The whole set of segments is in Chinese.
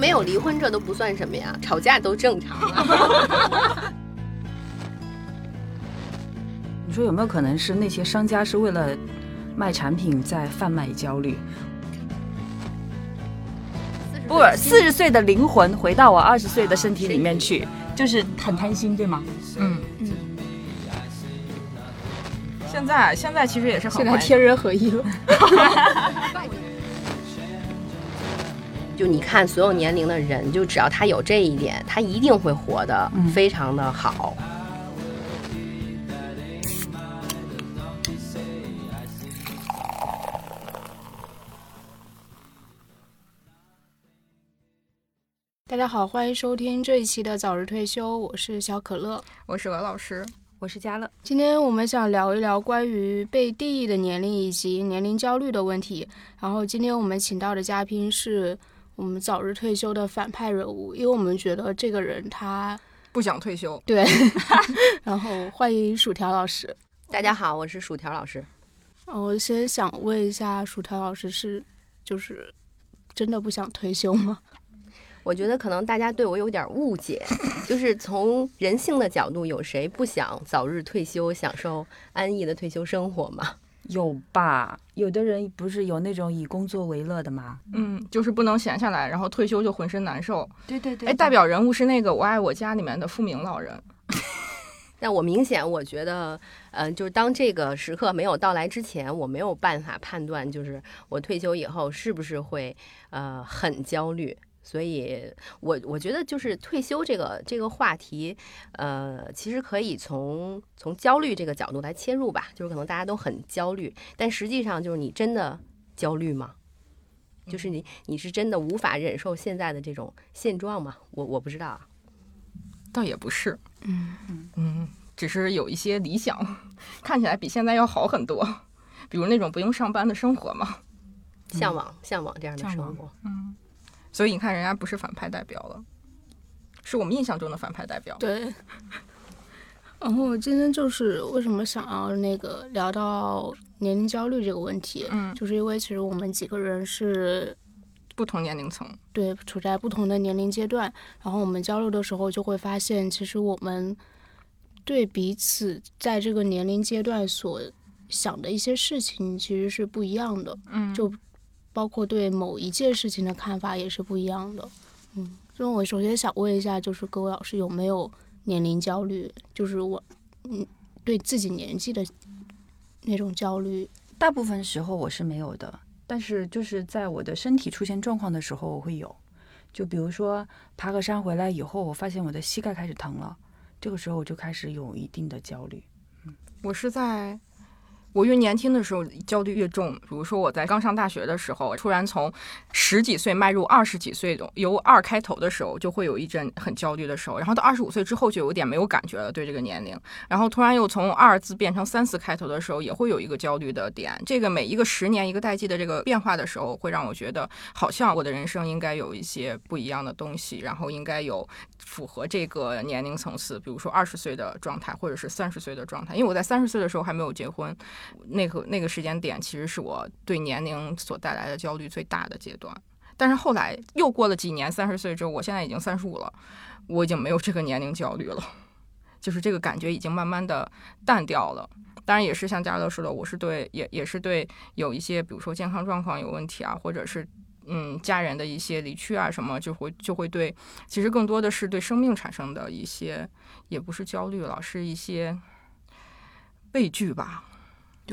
没有离婚，这都不算什么呀，吵架都正常。啊 你说有没有可能是那些商家是为了卖产品在贩卖焦虑？不，四十岁的灵魂回到我二十岁的身体里面去，就是很贪心，对吗？嗯嗯。现在现在其实也是很现在天人合一了。就你看，所有年龄的人，就只要他有这一点，他一定会活得非常的好。大家好，欢迎收听这一期的早日退休，我是小可乐，我是鹅老师，我是佳乐。今天我们想聊一聊关于被定义的年龄以及年龄焦虑的问题。然后今天我们请到的嘉宾是。我们早日退休的反派人物，因为我们觉得这个人他不想退休。对，然后欢迎薯条老师。大家好，我是薯条老师。我先想问一下，薯条老师是就是真的不想退休吗？我觉得可能大家对我有点误解，就是从人性的角度，有谁不想早日退休，享受安逸的退休生活吗？有吧？有的人不是有那种以工作为乐的吗？嗯，就是不能闲下来，然后退休就浑身难受。对对对。哎，代表人物是那个《我爱我家》里面的富明老人。那我明显我觉得，嗯，就是当这个时刻没有到来之前，我没有办法判断，就是我退休以后是不是会呃很焦虑。所以，我我觉得就是退休这个这个话题，呃，其实可以从从焦虑这个角度来切入吧。就是可能大家都很焦虑，但实际上就是你真的焦虑吗？就是你你是真的无法忍受现在的这种现状吗？我我不知道，倒也不是，嗯嗯，只是有一些理想，看起来比现在要好很多，比如那种不用上班的生活嘛，向往向往这样的生活，嗯。所以你看，人家不是反派代表了，是我们印象中的反派代表。对。然后今天就是为什么想要那个聊到年龄焦虑这个问题，嗯，就是因为其实我们几个人是不同年龄层，对，处在不同的年龄阶段，然后我们交流的时候就会发现，其实我们对彼此在这个年龄阶段所想的一些事情其实是不一样的，嗯，就。包括对某一件事情的看法也是不一样的，嗯，所以我首先想问一下，就是各位老师有没有年龄焦虑？就是我，嗯，对自己年纪的那种焦虑。大部分时候我是没有的，但是就是在我的身体出现状况的时候，我会有。就比如说爬个山回来以后，我发现我的膝盖开始疼了，这个时候我就开始有一定的焦虑。嗯，我是在。我越年轻的时候焦虑越重，比如说我在刚上大学的时候，突然从十几岁迈入二十几岁的，由二开头的时候，就会有一阵很焦虑的时候，然后到二十五岁之后就有点没有感觉了，对这个年龄，然后突然又从二字变成三四开头的时候，也会有一个焦虑的点。这个每一个十年一个代际的这个变化的时候，会让我觉得好像我的人生应该有一些不一样的东西，然后应该有符合这个年龄层次，比如说二十岁的状态，或者是三十岁的状态，因为我在三十岁的时候还没有结婚。那个那个时间点，其实是我对年龄所带来的焦虑最大的阶段。但是后来又过了几年，三十岁之后，我现在已经三十五了，我已经没有这个年龄焦虑了，就是这个感觉已经慢慢的淡掉了。当然，也是像嘉乐说的，我是对也也是对有一些，比如说健康状况有问题啊，或者是嗯家人的一些离去啊什么，就会就会对，其实更多的是对生命产生的一些，也不是焦虑了，是一些畏惧吧。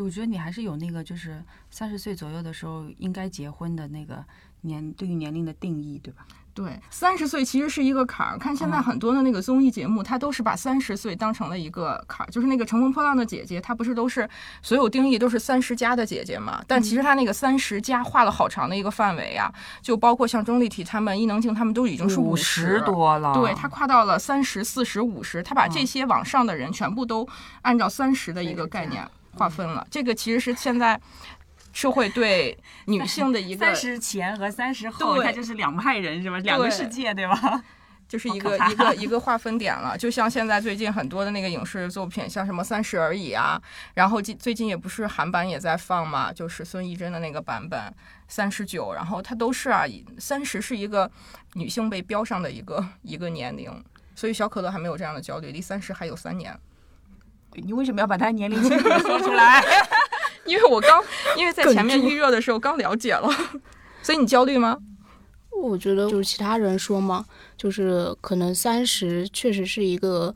我觉得你还是有那个，就是三十岁左右的时候应该结婚的那个年对于年龄的定义，对吧？对，三十岁其实是一个坎儿。看现在很多的那个综艺节目，它都是把三十岁当成了一个坎儿。就是那个《乘风破浪的姐姐》，她不是都是所有定义都是三十加的姐姐嘛？但其实她那个三十加画了好长的一个范围啊，就包括像钟丽缇他们、伊能静他们都已经是五十多了。对，她跨到了三十四十五十，她把这些往上的人全部都按照三十的一个概念。划分了，这个其实是现在社会对女性的一个 三十前和三十后，它就是两派人是吧？两个世界对吧？就是一个一个一个划分点了。就像现在最近很多的那个影视作品，像什么《三十而已》啊，然后最最近也不是韩版也在放嘛，就是孙艺珍的那个版本三十九，然后它都是啊，三十是一个女性被标上的一个一个年龄，所以小可乐还没有这样的焦虑，离三十还有三年。你为什么要把他年龄说出来？因为我刚因为在前面预热的时候刚了解了，所以你焦虑吗？我觉得就是其他人说嘛，就是可能三十确实是一个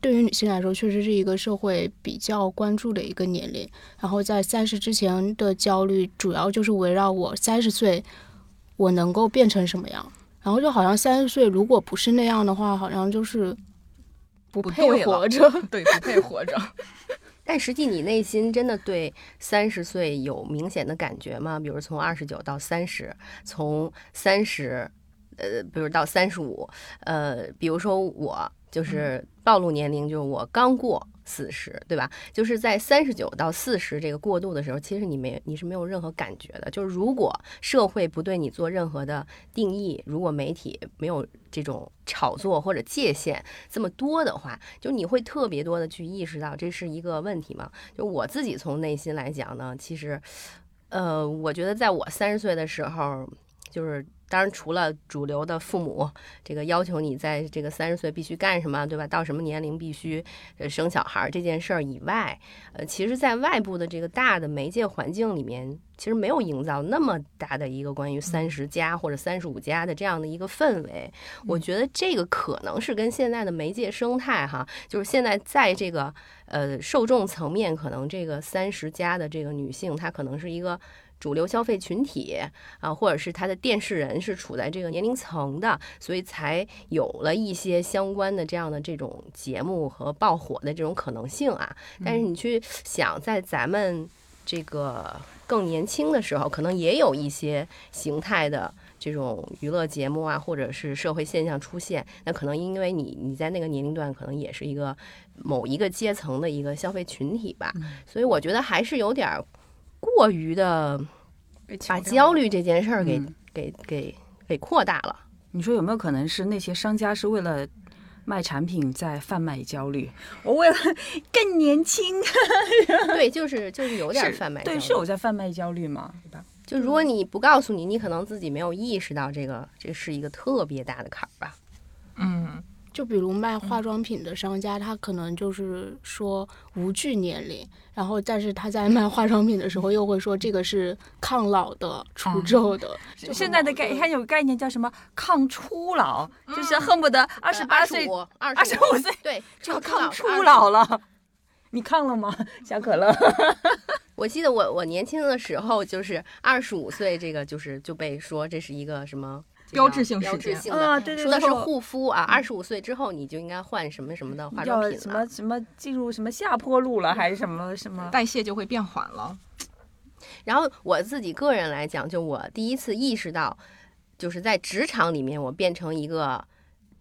对于女性来说，确实是一个社会比较关注的一个年龄。然后在三十之前的焦虑，主要就是围绕我三十岁我能够变成什么样。然后就好像三十岁如果不是那样的话，好像就是不不配活着。对，不配活着。但实际你内心真的对三十岁有明显的感觉吗？比如从二十九到三十，从三十，呃，比如到三十五，呃，比如说我就是暴露年龄，就是我刚过四十，对吧？就是在三十九到四十这个过渡的时候，其实你没你是没有任何感觉的。就是如果社会不对你做任何的定义，如果媒体没有这种炒作或者界限这么多的话，就你会特别多的去意识到这是一个问题吗？就我自己从内心来讲呢，其实，呃，我觉得在我三十岁的时候，就是当然除了主流的父母这个要求你在这个三十岁必须干什么，对吧？到什么年龄必须呃生小孩儿这件事儿以外，呃，其实，在外部的这个大的媒介环境里面，其实没有营造那么大的一个关于三十加或者三十五加的这样的一个氛围。我觉得这个可能是跟现在的媒介生态哈，就是现在在这个呃受众层面，可能这个三十加的这个女性，她可能是一个。主流消费群体啊，或者是它的电视人是处在这个年龄层的，所以才有了一些相关的这样的这种节目和爆火的这种可能性啊。但是你去想，在咱们这个更年轻的时候，可能也有一些形态的这种娱乐节目啊，或者是社会现象出现。那可能因为你你在那个年龄段，可能也是一个某一个阶层的一个消费群体吧。所以我觉得还是有点儿过于的把焦虑这件事儿给、嗯给给给扩大了。你说有没有可能是那些商家是为了卖产品在贩卖焦虑？我为了更年轻，对，就是就是有点贩卖焦对，是有在贩卖焦虑吗？对吧？就如果你不告诉你，你可能自己没有意识到这个，这是一个特别大的坎儿吧。嗯，就比如卖化妆品的商家，他可能就是说无惧年龄，然后但是他在卖化妆品的时候又会说这个是抗老的、除皱的。就现在的概矛盾还有概念叫什么抗初老，就是恨不得二十八岁、呃二二十五岁对，就要抗初老了。你抗了吗，小可乐？我记得我我年轻的时候，就是二十五岁，这个就是就被说这是一个什么标志性标事件志性的，啊，对对，说的是护肤啊，二十五岁之后你就应该换什么什么的化妆品了。什么什么进入什么下坡路了，还是什么什么？代谢就会变缓了。然后我自己个人来讲，就我第一次意识到，就是在职场里面，我变成一个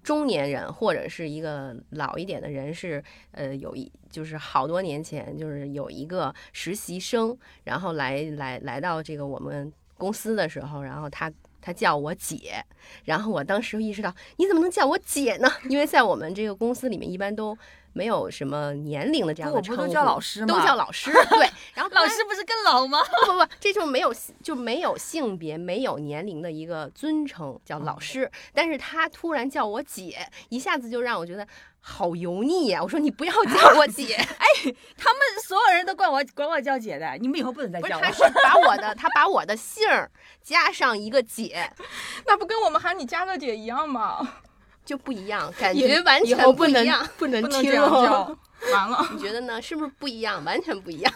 中年人或者是一个老一点的人是，呃，有一就是好多年前，就是有一个实习生，然后来来来到这个我们公司的时候，然后他。他叫我姐，然后我当时意识到，你怎么能叫我姐呢？因为在我们这个公司里面，一般都没有什么年龄的这样的称呼，都叫老师吗都叫老师。对，然后老师不是更老吗？不不不，这就没有就没有性别、没有年龄的一个尊称，叫老师。但是他突然叫我姐，一下子就让我觉得好油腻呀、我说你不要叫我 姐，哎他们所有人都管我管我叫姐的，你们以后不能再叫我他。是把我的他把我的姓儿加上一个姐，那不跟我们喊你佳乐姐一样吗？就不一样，感觉完全不能不一样。不能不能这样听哦。叫，完了，你觉得呢？是不是不一样？完全不一样。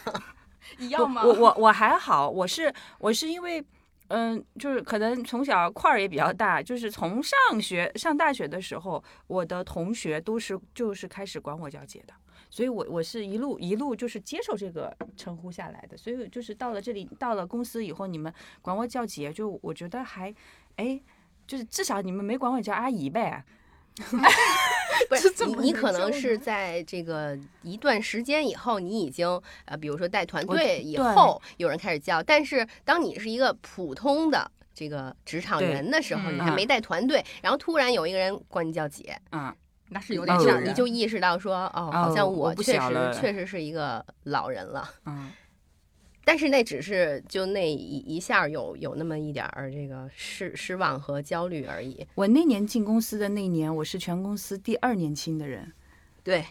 一样吗？我我我还好，我是我是因为。嗯，就是可能从小块儿也比较大，就是从上学上大学的时候，我的同学都是就是开始管我叫姐的，所以我我是一路一路就是接受这个称呼下来的，所以就是到了这里到了公司以后，你们管我叫姐，就我觉得还哎，就是至少你们没管我叫阿姨呗，不是你，你可能是在这个一段时间以后，你已经呃，比如说带团队以后，有人开始叫，但是当你是一个普通的。这个职场人的时候，嗯你还没带团队，然后突然有一个人管你叫姐，嗯，那是有点吓人。你就意识到说，哦，好像哦我确实确实是一个老人了。嗯，但是那只是就那一一下有有那么一点儿这个失失望和焦虑而已。我那年进公司的那年，我是全公司第二年轻的人，对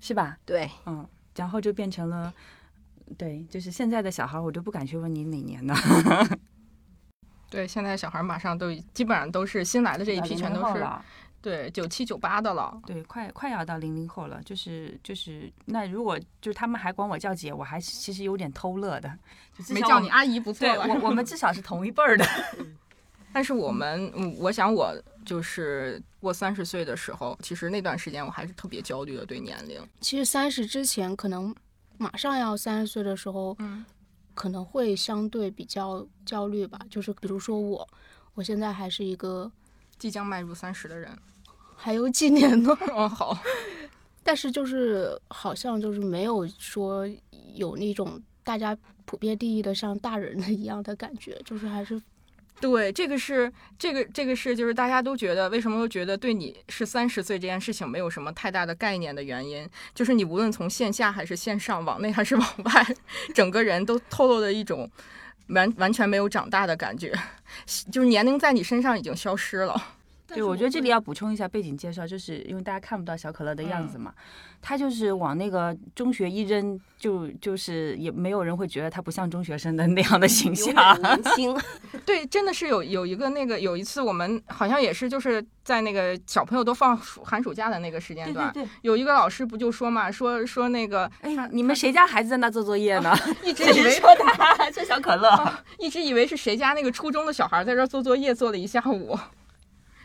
是吧？对，嗯，然后就变成了，对，就是现在的小孩，我都不敢去问你哪年的，对，现在小孩马上都基本上都是新来的这一批，全都是了。对九七九八的了。对，快快要到零零后了，就是就是，那如果就是他们还管我叫姐，我还其实有点偷乐的，就没叫你阿姨不错。我我们至少是同一辈儿的。但是我们，嗯，我想我就是过三十岁的时候，其实那段时间我还是特别焦虑的，对年龄。其实三十之前，可能马上要三十岁的时候，嗯，可能会相对比较焦虑吧。就是比如说我，我现在还是一个即将迈入三十的人。还有几年呢，哦，好，但是就是好像就是没有说有那种大家普遍定义的像大人的一样的感觉，就是还是对，这个是这个这个是就是大家都觉得为什么都觉得对你是三十岁这件事情没有什么太大的概念的原因，就是你无论从线下还是线上，往内还是往外，整个人都透露的一种完完全没有长大的感觉，就是年龄在你身上已经消失了。对，我觉得这里要补充一下背景介绍，就是因为大家看不到小可乐的样子嘛，他就是往那个中学一扔，就就是也没有人会觉得他不像中学生的 那样的形象远。年 轻。对，真的是有有一个那个有一次我们好像也是就是在那个小朋友都放暑寒暑假的那个时间段，对对，有一个老师不就说嘛，说说那个哎，你们谁家孩子在那做作业呢？一直以为说他，说小可乐。一直以为是谁家那个初中的小孩在这做作业做了一下午，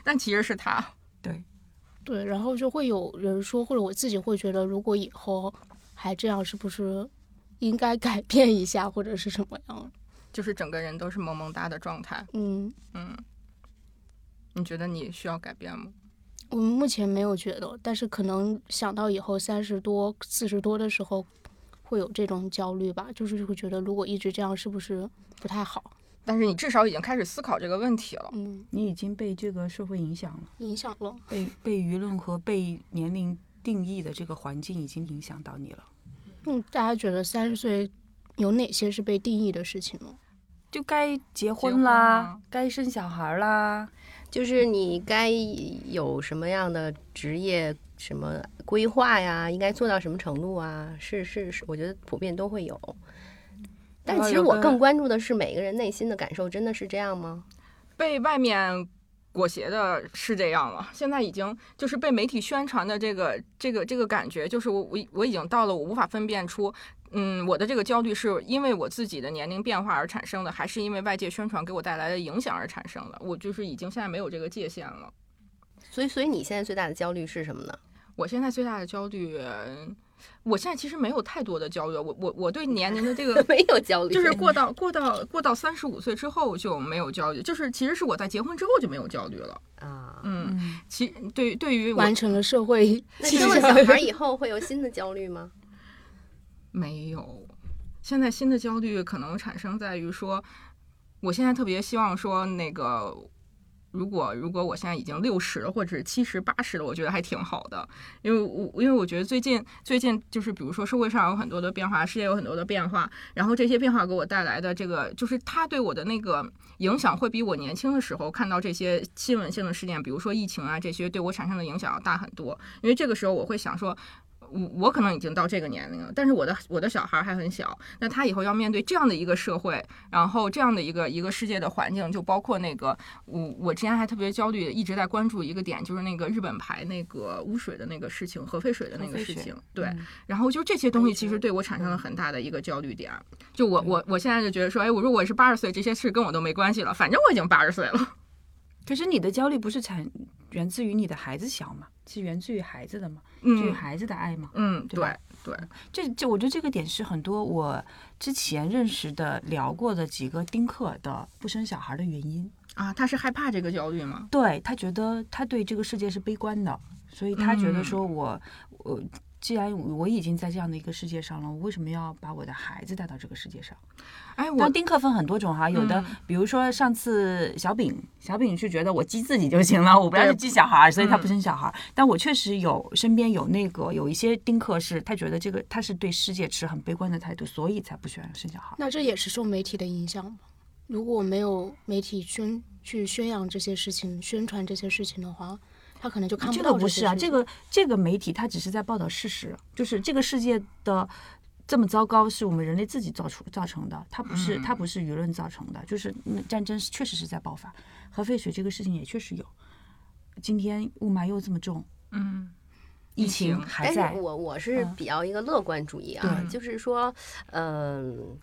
但其实是他。对，对然后就会有人说，或者我自己会觉得，如果以后还这样，是不是应该改变一下，或者是什么样？就是整个人都是萌萌哒的状态。嗯，嗯，你觉得你需要改变吗？我目前没有觉得，但是可能想到以后三十多、四十多的时候，会有这种焦虑吧，就是会觉得如果一直这样，是不是不太好？但是你至少已经开始思考这个问题了。嗯，你已经被这个社会影响了，影响了。被被舆论和被年龄定义的这个环境已经影响到你了。嗯，大家觉得三十岁有哪些是被定义的事情呢？就该结婚婚啦，啊该生小孩啦，就是你该有什么样的职业什么规划呀？应该做到什么程度啊？是是是，我觉得普遍都会有。但其实我更关注的是每个人内心的感受，真的是这样吗？被外面裹挟的是这样了，现在已经就是被媒体宣传的这个这个这个感觉，就是我我我已经到了我无法分辨出，嗯，我的这个焦虑是因为我自己的年龄变化而产生的，还是因为外界宣传给我带来的影响而产生的？我就是已经现在没有这个界限了。所以，所以你现在最大的焦虑是什么呢？我现在最大的焦虑，我现在其实没有太多的焦虑，我我我对年龄的这个 没有焦虑，就是过到过到过到三十五岁之后就没有焦虑，就是其实是我在结婚之后就没有焦虑了。啊。嗯，嗯，其对对于完成了社会 那生了小孩以后会有新的焦虑吗？没有，现在新的焦虑可能产生在于说，我现在特别希望说那个。如果如果我现在已经六十，或者七十八十了，我觉得还挺好的，因为我因为我觉得最近最近就是比如说社会上有很多的变化，世界有很多的变化，然后这些变化给我带来的这个，就是他对我的那个影响会比我年轻的时候看到这些新闻性的事件，比如说疫情啊这些对我产生的影响要大很多，因为这个时候我会想说。我我可能已经到这个年龄了，但是我的我的小孩还很小，那他以后要面对这样的一个社会，然后这样的一个一个世界的环境，就包括那个我我之前还特别焦虑，一直在关注一个点，就是那个日本排那个污水的那个事情，核废水的那个事情，对，嗯。然后就这些东西其实对我产生了很大的一个焦虑点，就我我我现在就觉得说，哎，我如果我是八十岁，这些事跟我都没关系了，反正我已经八十岁了，可是你的焦虑不是产源自于你的孩子小嘛，是源自于孩子的嘛，基于嗯孩子的爱嘛。嗯，对对对，这这，我觉得这个点是很多我之前认识的聊过的几个丁克的不生小孩的原因。啊，他是害怕这个焦虑吗？对他觉得他对这个世界是悲观的，所以他觉得嗯说我我既然我已经在这样的一个世界上了，我为什么要把我的孩子带到这个世界上？哎，我当丁克分很多种哈，有的嗯比如说上次小饼，小饼是觉得我激自己就行了，我不要对去激小孩，所以他嗯不生小孩儿。但我确实有身边有那个有一些丁克是，他觉得这个他是对世界持很悲观的态度，所以才不喜欢生小孩。那这也是受媒体的影响吗？如果没有媒体宣去宣扬这些事情、宣传这些事情的话，他可能就看这到个不是啊，这个这个媒体它只是在报道事实，就是这个世界的这么糟糕是我们人类自己造出造成的，它不是它不是舆论造成的，就是嗯战争确实是在爆发，核废水这个事情也确实有，今天雾霾又这么重，嗯，疫疫情还在是，我我是嗯。比较一个乐观主义啊，对。就是说，嗯。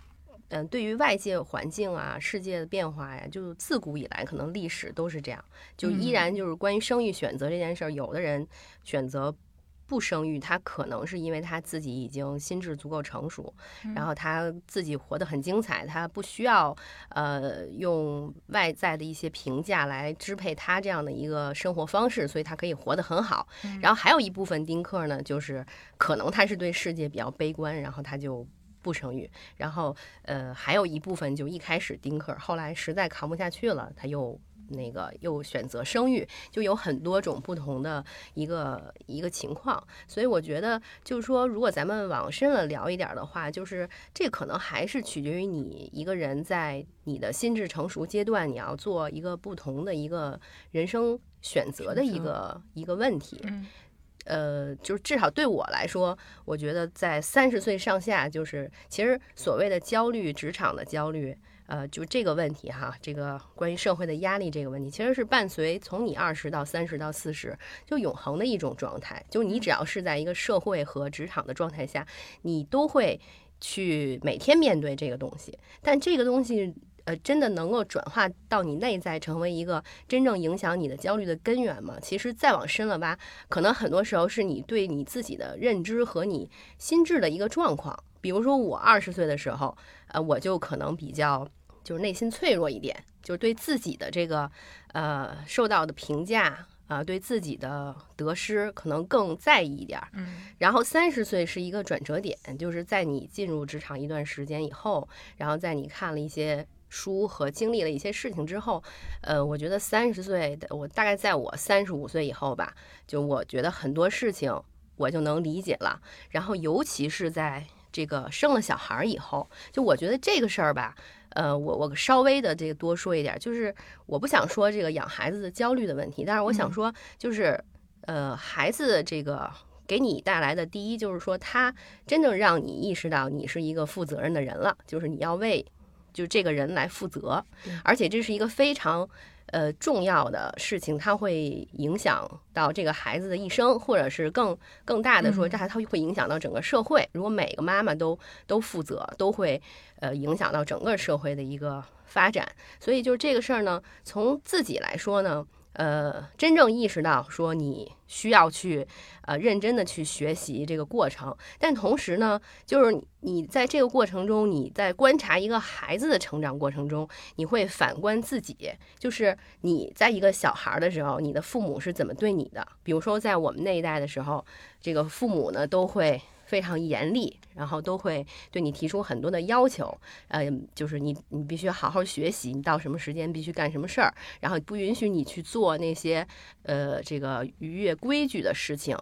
嗯，对于外界环境啊、世界的变化呀，就自古以来可能历史都是这样，就依然就是关于生育选择这件事儿，有的人选择不生育，他可能是因为他自己已经心智足够成熟，然后他自己活得很精彩，他不需要呃用外在的一些评价来支配他这样的一个生活方式，所以他可以活得很好。然后还有一部分丁克呢，就是可能他是对世界比较悲观，然后他就。不生育，然后呃，还有一部分就一开始丁克，后来实在扛不下去了，他又那个又选择生育，就有很多种不同的一个一个情况。所以我觉得，就是说，如果咱们往深了聊一点的话，就是这可能还是取决于你一个人在你的心智成熟阶段，你要做一个不同的一个人生选择的一个一个问题。嗯呃，就是至少对我来说，我觉得在三十岁上下，就是其实所谓的焦虑，职场的焦虑，呃，就这个问题哈，这个关于社会的压力这个问题，其实是伴随从你二十到三十到四十，就永恒的一种状态。就你只要是在一个社会和职场的状态下，你都会去每天面对这个东西，但这个东西。呃，真的能够转化到你内在，成为一个真正影响你的焦虑的根源吗？其实再往深了挖，可能很多时候是你对你自己的认知和你心智的一个状况。比如说，我二十岁的时候，呃，我就可能比较就是内心脆弱一点，就是对自己的这个呃受到的评价啊、对自己的得失可能更在意一点儿。嗯然后三十岁是一个转折点，就是在你进入职场一段时间以后，然后在你看了一些书和经历了一些事情之后，呃，我觉得三十岁的我大概在我三十五岁以后吧，就我觉得很多事情我就能理解了。然后尤其是在这个生了小孩儿以后，就我觉得这个事儿吧，呃，我我稍微的这个多说一点，就是我不想说这个养孩子的焦虑的问题，但是我想说就是。呃，孩子这个给你带来的第一就是说，他真正让你意识到你是一个负责任的人了，就是你要为就这个人来负责，而且这是一个非常呃重要的事情，它会影响到这个孩子的一生，或者是更更大的说，嗯这还它会影响到整个社会。如果每个妈妈都都负责，都会呃影响到整个社会的一个发展。所以就是这个事儿呢，从自己来说呢。呃，真正意识到说你需要去呃认真的去学习这个过程，但同时呢，就是你在这个过程中，你在观察一个孩子的成长过程中，你会反观自己，就是你在一个小孩的时候，你的父母是怎么对你的？比如说在我们那一代的时候，这个父母呢都会。非常严厉，然后都会对你提出很多的要求，呃，就是你你必须好好学习，你到什么时间必须干什么事儿，然后不允许你去做那些呃这个逾越规矩的事情。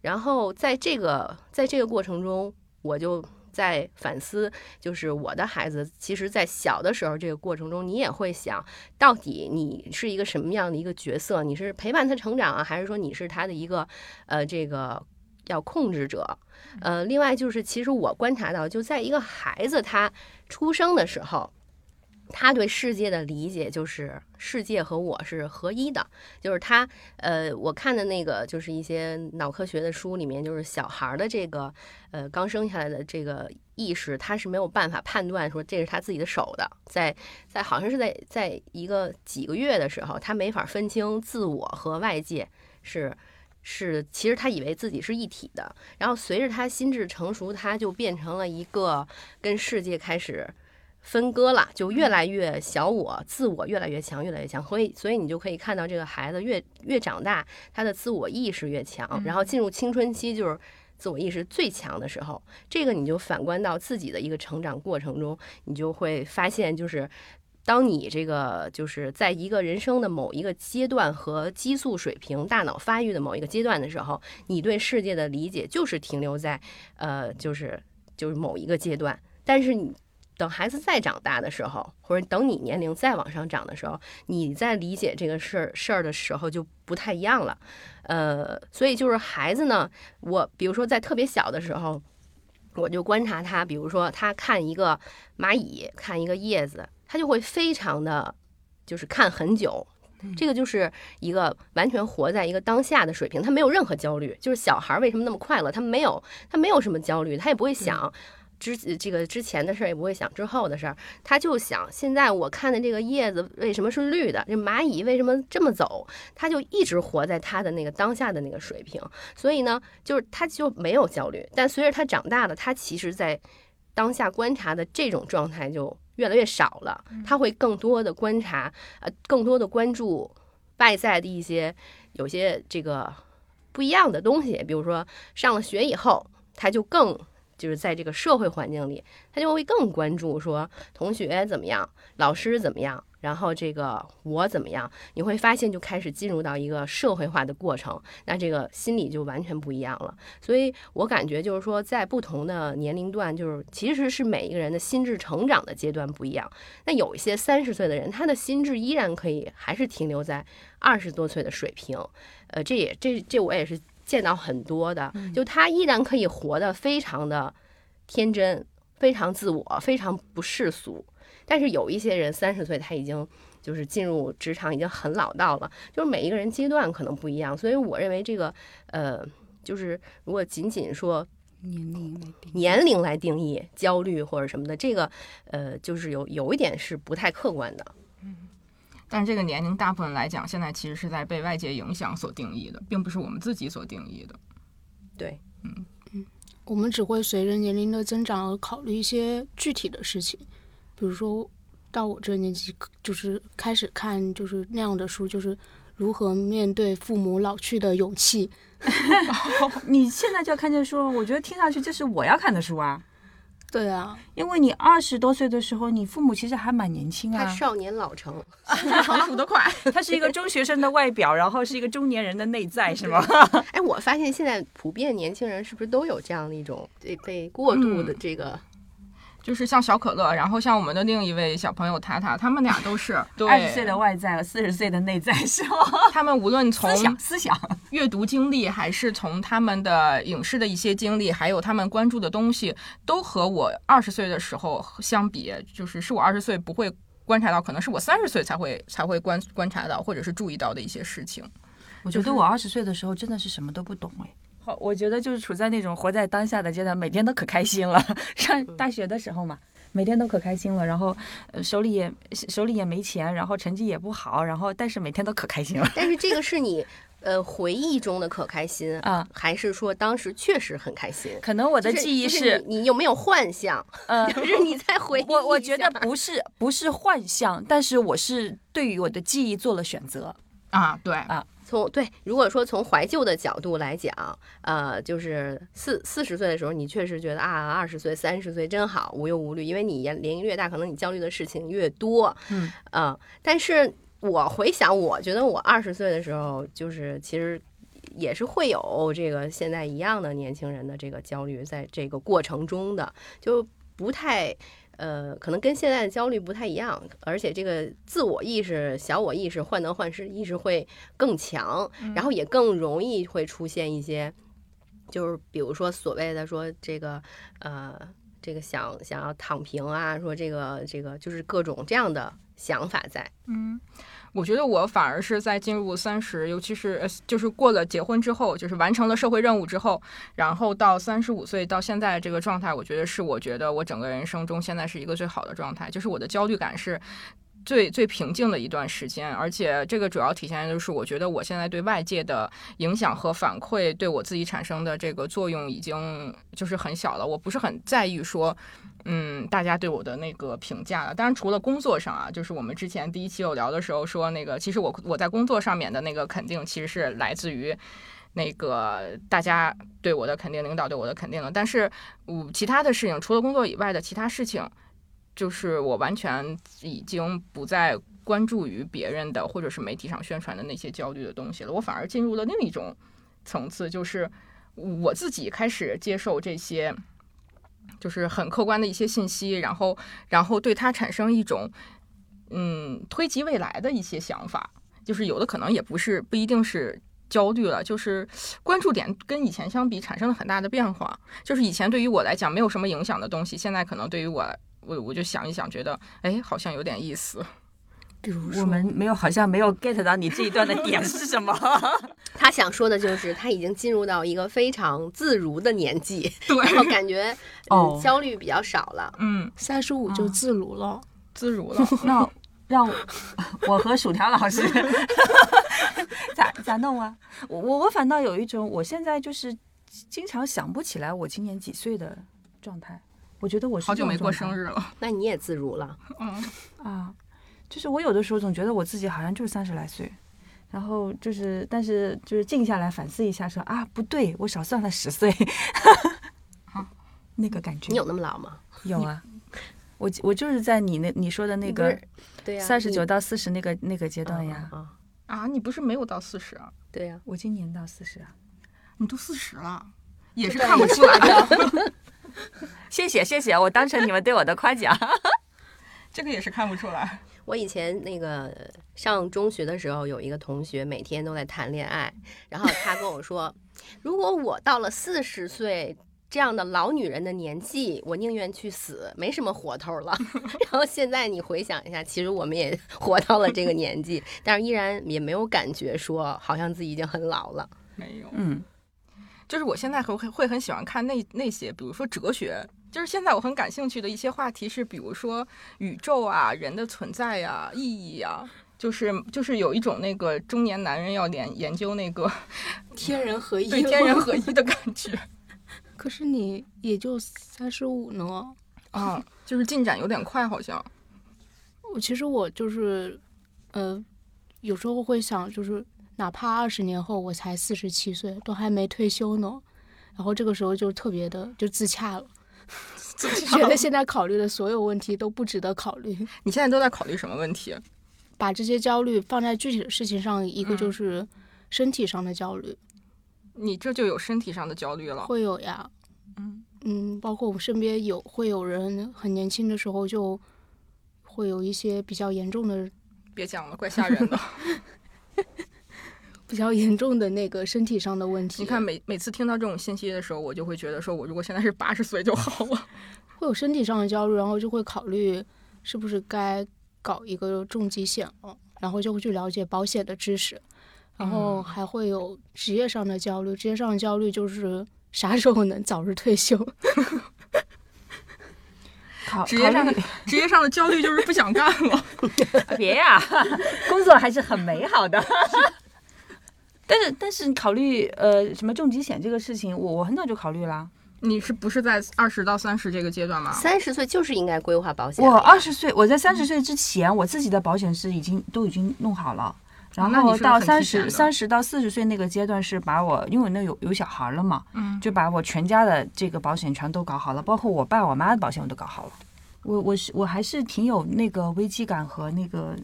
然后在这个在这个过程中，我就在反思，就是我的孩子，其实在小的时候这个过程中，你也会想到底你是一个什么样的一个角色？你是陪伴他成长啊，还是说你是他的一个呃这个要控制者？呃，另外就是，其实我观察到，就在一个孩子他出生的时候。他对世界的理解就是世界和我是合一的，就是他呃，我看的那个就是一些脑科学的书里面，就是小孩儿的这个呃刚生下来的这个意识，他是没有办法判断说这是他自己的手的，在在好像是在在一个几个月的时候，他没法分清自我和外界是。是，其实他以为自己是一体的，然后随着他心智成熟，他就变成了一个跟世界开始分割了，就越来越小我，自我越来越强，越来越强。所以，所以你就可以看到这个孩子越越长大，他的自我意识越强，然后进入青春期，就是自我意识最强的时候，这个你就反观到自己的一个成长过程中，你就会发现，就是当你这个就是在一个人生的某一个阶段和激素水平、大脑发育的某一个阶段的时候，你对世界的理解就是停留在呃，就是就是某一个阶段，但是你。等孩子再长大的时候，或者等你年龄再往上涨的时候，你在理解这个事儿事儿的时候就不太一样了。呃，所以就是孩子呢，我比如说在特别小的时候，我就观察他，比如说他看一个蚂蚁，看一个叶子，他就会非常的，就是看很久。这个就是一个完全活在一个当下的水平，他没有任何焦虑。就是小孩为什么那么快乐？他没有，他没有什么焦虑，他也不会想。之这个之前的事儿也不会想之后的事儿，他就想现在我看的这个叶子为什么是绿的，这蚂蚁为什么这么走，他就一直活在他的那个当下的那个水平，所以呢，就是他就没有焦虑。但随着他长大了，他其实在当下观察的这种状态就越来越少了，他会更多的观察，呃，更多的关注外在的一些有些这个不一样的东西，比如说上了学以后，他就更。就是在这个社会环境里，他就会更关注说同学怎么样，老师怎么样，然后这个我怎么样。你会发现就开始进入到一个社会化的过程，那这个心理就完全不一样了。所以我感觉就是说，在不同的年龄段，就是其实是每一个人的心智成长的阶段不一样。那有一些三十岁的人，他的心智依然可以还是停留在二十多岁的水平。呃，这也这这我也是。见到很多的，就他依然可以活得非常的天真，非常自我，非常不世俗。但是有一些人三十岁他已经就是进入职场已经很老道了，就是每一个人阶段可能不一样。所以我认为这个呃，就是如果仅仅说年龄年龄来定义焦虑或者什么的，这个呃，就是有有一点是不太客观的。嗯但是这个年龄大部分来讲，现在其实是在被外界影响所定义的，并不是我们自己所定义的。对，嗯嗯，我们只会随着年龄的增长而考虑一些具体的事情，比如说到我这个年纪，就是开始看就是那样的书，就是如何面对父母老去的勇气。你现在就要看这书，我觉得听上去这是我要看的书啊。对啊，因为你二十多岁的时候，你父母其实还蛮年轻啊。他少年老成，成熟的快。他是一个中学生的外表，然后是一个中年人的内在，是吗？哎，我发现现在普遍年轻人是不是都有这样的一种被被过度的这个。就是像小可乐，然后像我们的另一位小朋友塔塔，他们俩都是 二十岁的外在和四十岁的内在，是吗？他们无论从思想、思想、阅读经历，还是从他们的影视的一些经历，还有他们关注的东西，都和我二十岁的时候相比，就是是我二十岁不会观察到，可能是我三十岁才会才会观观察到或者是注意到的一些事情。我觉得我二十岁的时候真的是什么都不懂哎。我觉得就是处在那种活在当下的阶段，每天都可开心了。上大学的时候嘛，每天都可开心了，然后手里也手里也没钱，然后成绩也不好，然后但是每天都可开心了。但是这个是你呃回忆中的可开心啊，还是说当时确实很开心？可能我的记忆是你有没有幻想？呃，就是你在回忆。我我觉得不是不是幻象，但是我是对于我的记忆做了选择啊，对啊。从对，如果说从怀旧的角度来讲，呃，就是四四十岁的时候，你确实觉得啊，二十岁、三十岁真好，无忧无虑，因为你年龄越大，可能你焦虑的事情越多，嗯啊。但是我回想，我觉得我二十岁的时候，就是其实也是会有这个现在一样的年轻人的这个焦虑，在这个过程中的就不太。呃，可能跟现在的焦虑不太一样，而且这个自我意识、小我意识、患得患失意识会更强，然后也更容易会出现一些，就是比如说所谓的说这个呃，这个想想要躺平啊，说这个这个就是各种这样的想法在，嗯。我觉得我反而是在进入三十，尤其是就是过了结婚之后，就是完成了社会任务之后，然后到三十五岁到现在这个状态，我觉得是我觉得我整个人生中现在是一个最好的状态，就是我的焦虑感是最最平静的一段时间，而且这个主要体现就是，我觉得我现在对外界的影响和反馈对我自己产生的这个作用已经就是很小了，我不是很在意说。嗯，大家对我的那个评价了。当然，除了工作上啊，就是我们之前第一期有聊的时候说，那个其实我我在工作上面的那个肯定，其实是来自于那个大家对我的肯定，领导对我的肯定的。但是，嗯，其他的事情，除了工作以外的其他事情，就是我完全已经不再关注于别人的或者是媒体上宣传的那些焦虑的东西了。我反而进入了另一种层次，就是我自己开始接受这些。就是很客观的一些信息，然后，然后对他产生一种，嗯，推及未来的一些想法。就是有的可能也不是，不一定是焦虑了，就是关注点跟以前相比产生了很大的变化。就是以前对于我来讲没有什么影响的东西，现在可能对于我，我我就想一想，觉得，哎，好像有点意思。比如说，我们没有，好像没有 get 到你这一段的点是什么。他想说的就是，他已经进入到一个非常自如的年纪，对，然后感觉 哦嗯焦虑比较少了。嗯，三十五就自如了。自如了。那让我和薯条老师咋咋弄啊？我我我反倒有一种，我现在就是经常想不起来我今年几岁的状态。我觉得我是好久没过生日了。那你也自如了，嗯，啊，就是我有的时候总觉得我自己好像就是三十来岁，然后就是但是就是静下来反思一下说啊不对，我少算了十岁，那个感觉你有那么老吗？有啊，我我就是在你那你说的那个对呀，三十九到四十那个那个阶段呀，啊，啊，你不是没有到四十啊？对呀，我今年到四十啊，你都四十了，也是看不出来的。谢谢谢谢，我当成你们对我的夸奖。这个也是看不出来。我以前那个上中学的时候，有一个同学每天都在谈恋爱，然后他跟我说，如果我到了四十岁这样的老女人的年纪，我宁愿去死，没什么活头了。然后现在你回想一下，其实我们也 活到了这个年纪，但是依然也没有感觉说好像自己已经很老了。没有，嗯，就是我现在会会会很喜欢看那那些，比如说哲学，就是现在我很感兴趣的一些话题是，比如说宇宙啊、人的存在呀、意义呀。就是就是有一种那个中年男人要研研究那个 天人合一，对天人合一的感 觉可是你也就三十五呢。啊，就是进展有点快，好像我其实我就是，呃，有时候会想，就是哪怕二十年后我才四十七岁，都还没退休呢，然后这个时候就特别的就自洽了，觉得现在考虑的所有问题都不值得考虑，你现在都在考虑什么问题？把这些焦虑放在具体的事情上，一个嗯就是身体上的焦虑，你这就有身体上的焦虑了。会有呀，嗯嗯，包括我们身边有会有人很年轻的时候就会有一些比较严重的、别讲了，怪吓人的。比较严重的那个身体上的问题。你看每每次听到这种信息的时候，我就会觉得说，我如果现在是八十岁就好了。会有身体上的焦虑，然后就会考虑是不是该搞一个重疾险了，然后就会去了解保险的知识，然后嗯还会有职业上的焦虑，职业上的焦虑就是啥时候能早日退休。考职业上的职业上的焦虑就是不想干了。别呀、工作还是很美好的。但是但是考虑呃什么重疾险这个事情，我我很早就考虑了。你是不是在二十到三十这个阶段吗？三十岁就是应该规划保险我。二十岁，我在三十岁之前，我自己的保险是已经都已经弄好了。然后到三十三十到四十岁那个阶段是把我，因为我那有有小孩了嘛，嗯，就把我全家的这个保险全都搞好了，包括我爸我妈的保险我都搞好了。我我是我还是挺有那个危机感和那个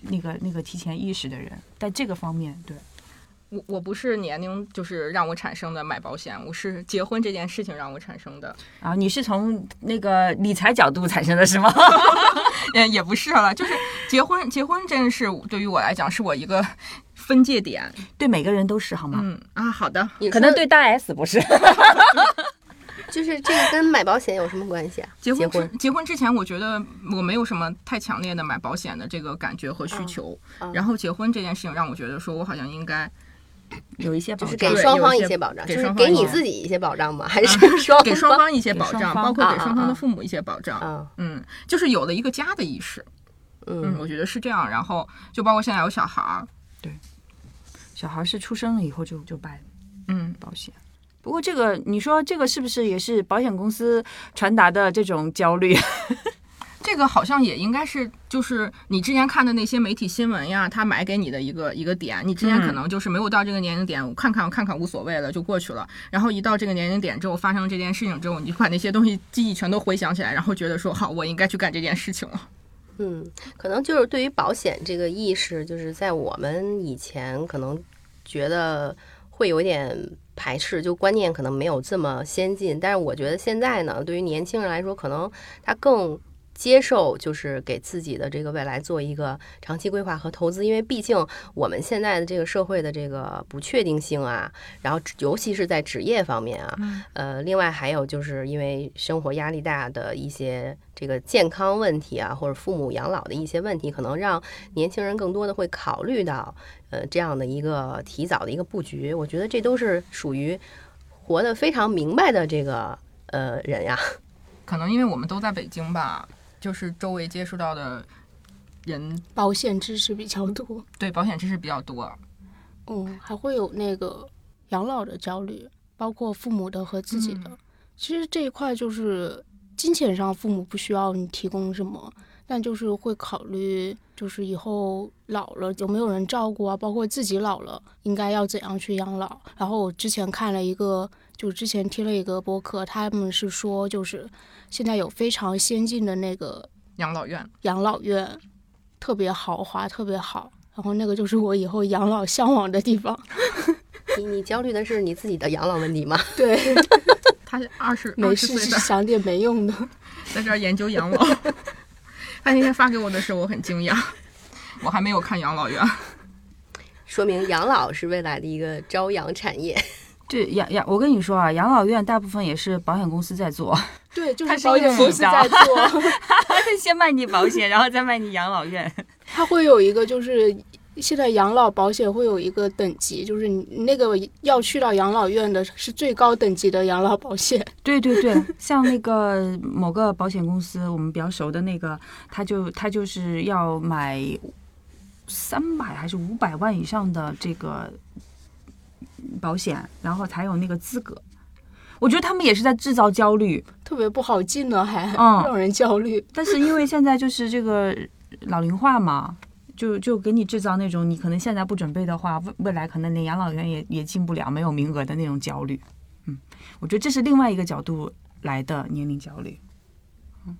那个那个提前意识的人，在这个方面，对，我我不是年龄就是让我产生的买保险，我是结婚这件事情让我产生的。啊，你是从那个理财角度产生的是吗？也也不是了，就是结婚结婚这件事对于我来讲是我一个分界点。对每个人都是好吗？嗯啊，好的，你可能对大 S 不是。就是这个跟买保险有什么关系啊？结婚结婚之结婚之前，我觉得我没有什么太强烈的买保险的这个感觉和需求。嗯然后结婚这件事情让我觉得说，我好像应该有一些保就是障给双方一些保障，给就是给你自己一些保障吗？还是双给双方一些保障，包括给双方的啊父母一些保障。啊？嗯，就是有了一个家的意识。嗯，嗯我觉得是这样。然后就包括现在有小孩儿，对小孩是出生了以后就就办嗯，保险。不过这个你说这个是不是也是保险公司传达的这种焦虑？这个好像也应该是，就是你之前看的那些媒体新闻呀，他买给你的一个一个点。你之前可能就是没有到这个年龄点，我看看我看看无所谓了，就过去了。然后一到这个年龄点之后，发生这件事情之后，你就把那些东西记忆全都回想起来，然后觉得说好，我应该去干这件事情了。嗯，可能就是对于保险这个意识，就是在我们以前可能觉得会有点排斥，就观念可能没有这么先进。但是我觉得现在呢，对于年轻人来说，可能他更接受，就是给自己的这个未来做一个长期规划和投资，因为毕竟我们现在的这个社会的这个不确定性啊，然后尤其是在职业方面啊，呃，另外还有就是因为生活压力大的一些这个健康问题啊，或者父母养老的一些问题，可能让年轻人更多的会考虑到呃这样的一个提早的一个布局。我觉得这都是属于活得非常明白的这个呃人呀。可能因为我们都在北京吧，就是周围接触到的人保险知识比较多，对保险知识比较多。嗯，还会有那个养老的焦虑，包括父母的和自己的。其实这一块就是金钱上，父母不需要你提供什么，但就是会考虑，就是以后老了有没有人照顾啊，包括自己老了应该要怎样去养老。然后我之前看了一个，就之前听了一个播客，他们是说，就是现在有非常先进的那个养老院，养老院，特别豪华，特别好。然后那个就是我以后养老向往的地方。你你焦虑的是你自己的养老问题吗？对，他二十没事二十岁的，想点没用的。在这儿研究养老。他那天发给我的时候，我很惊讶，我还没有看养老院。说明养老是未来的一个朝阳产业。对养养，我跟你说啊，养老院大部分也是保险公司在做，对，就是保险公司在做，先卖你保险，然后再卖你养老院。它会有一个就是。现在养老保险会有一个等级，就是你那个要去到养老院的是最高等级的养老保险。对对对，像那个某个保险公司，我们比较熟的那个，他就他就是要买三百还是五百万以上的这个保险，然后才有那个资格。我觉得他们也是在制造焦虑，特别不好进呢，还、嗯让人焦虑。但是因为现在就是这个老龄化嘛，就就给你制造那种你可能现在不准备的话，未未来可能连养老院也也进不了，没有名额的那种焦虑。嗯，我觉得这是另外一个角度来的年龄焦虑。嗯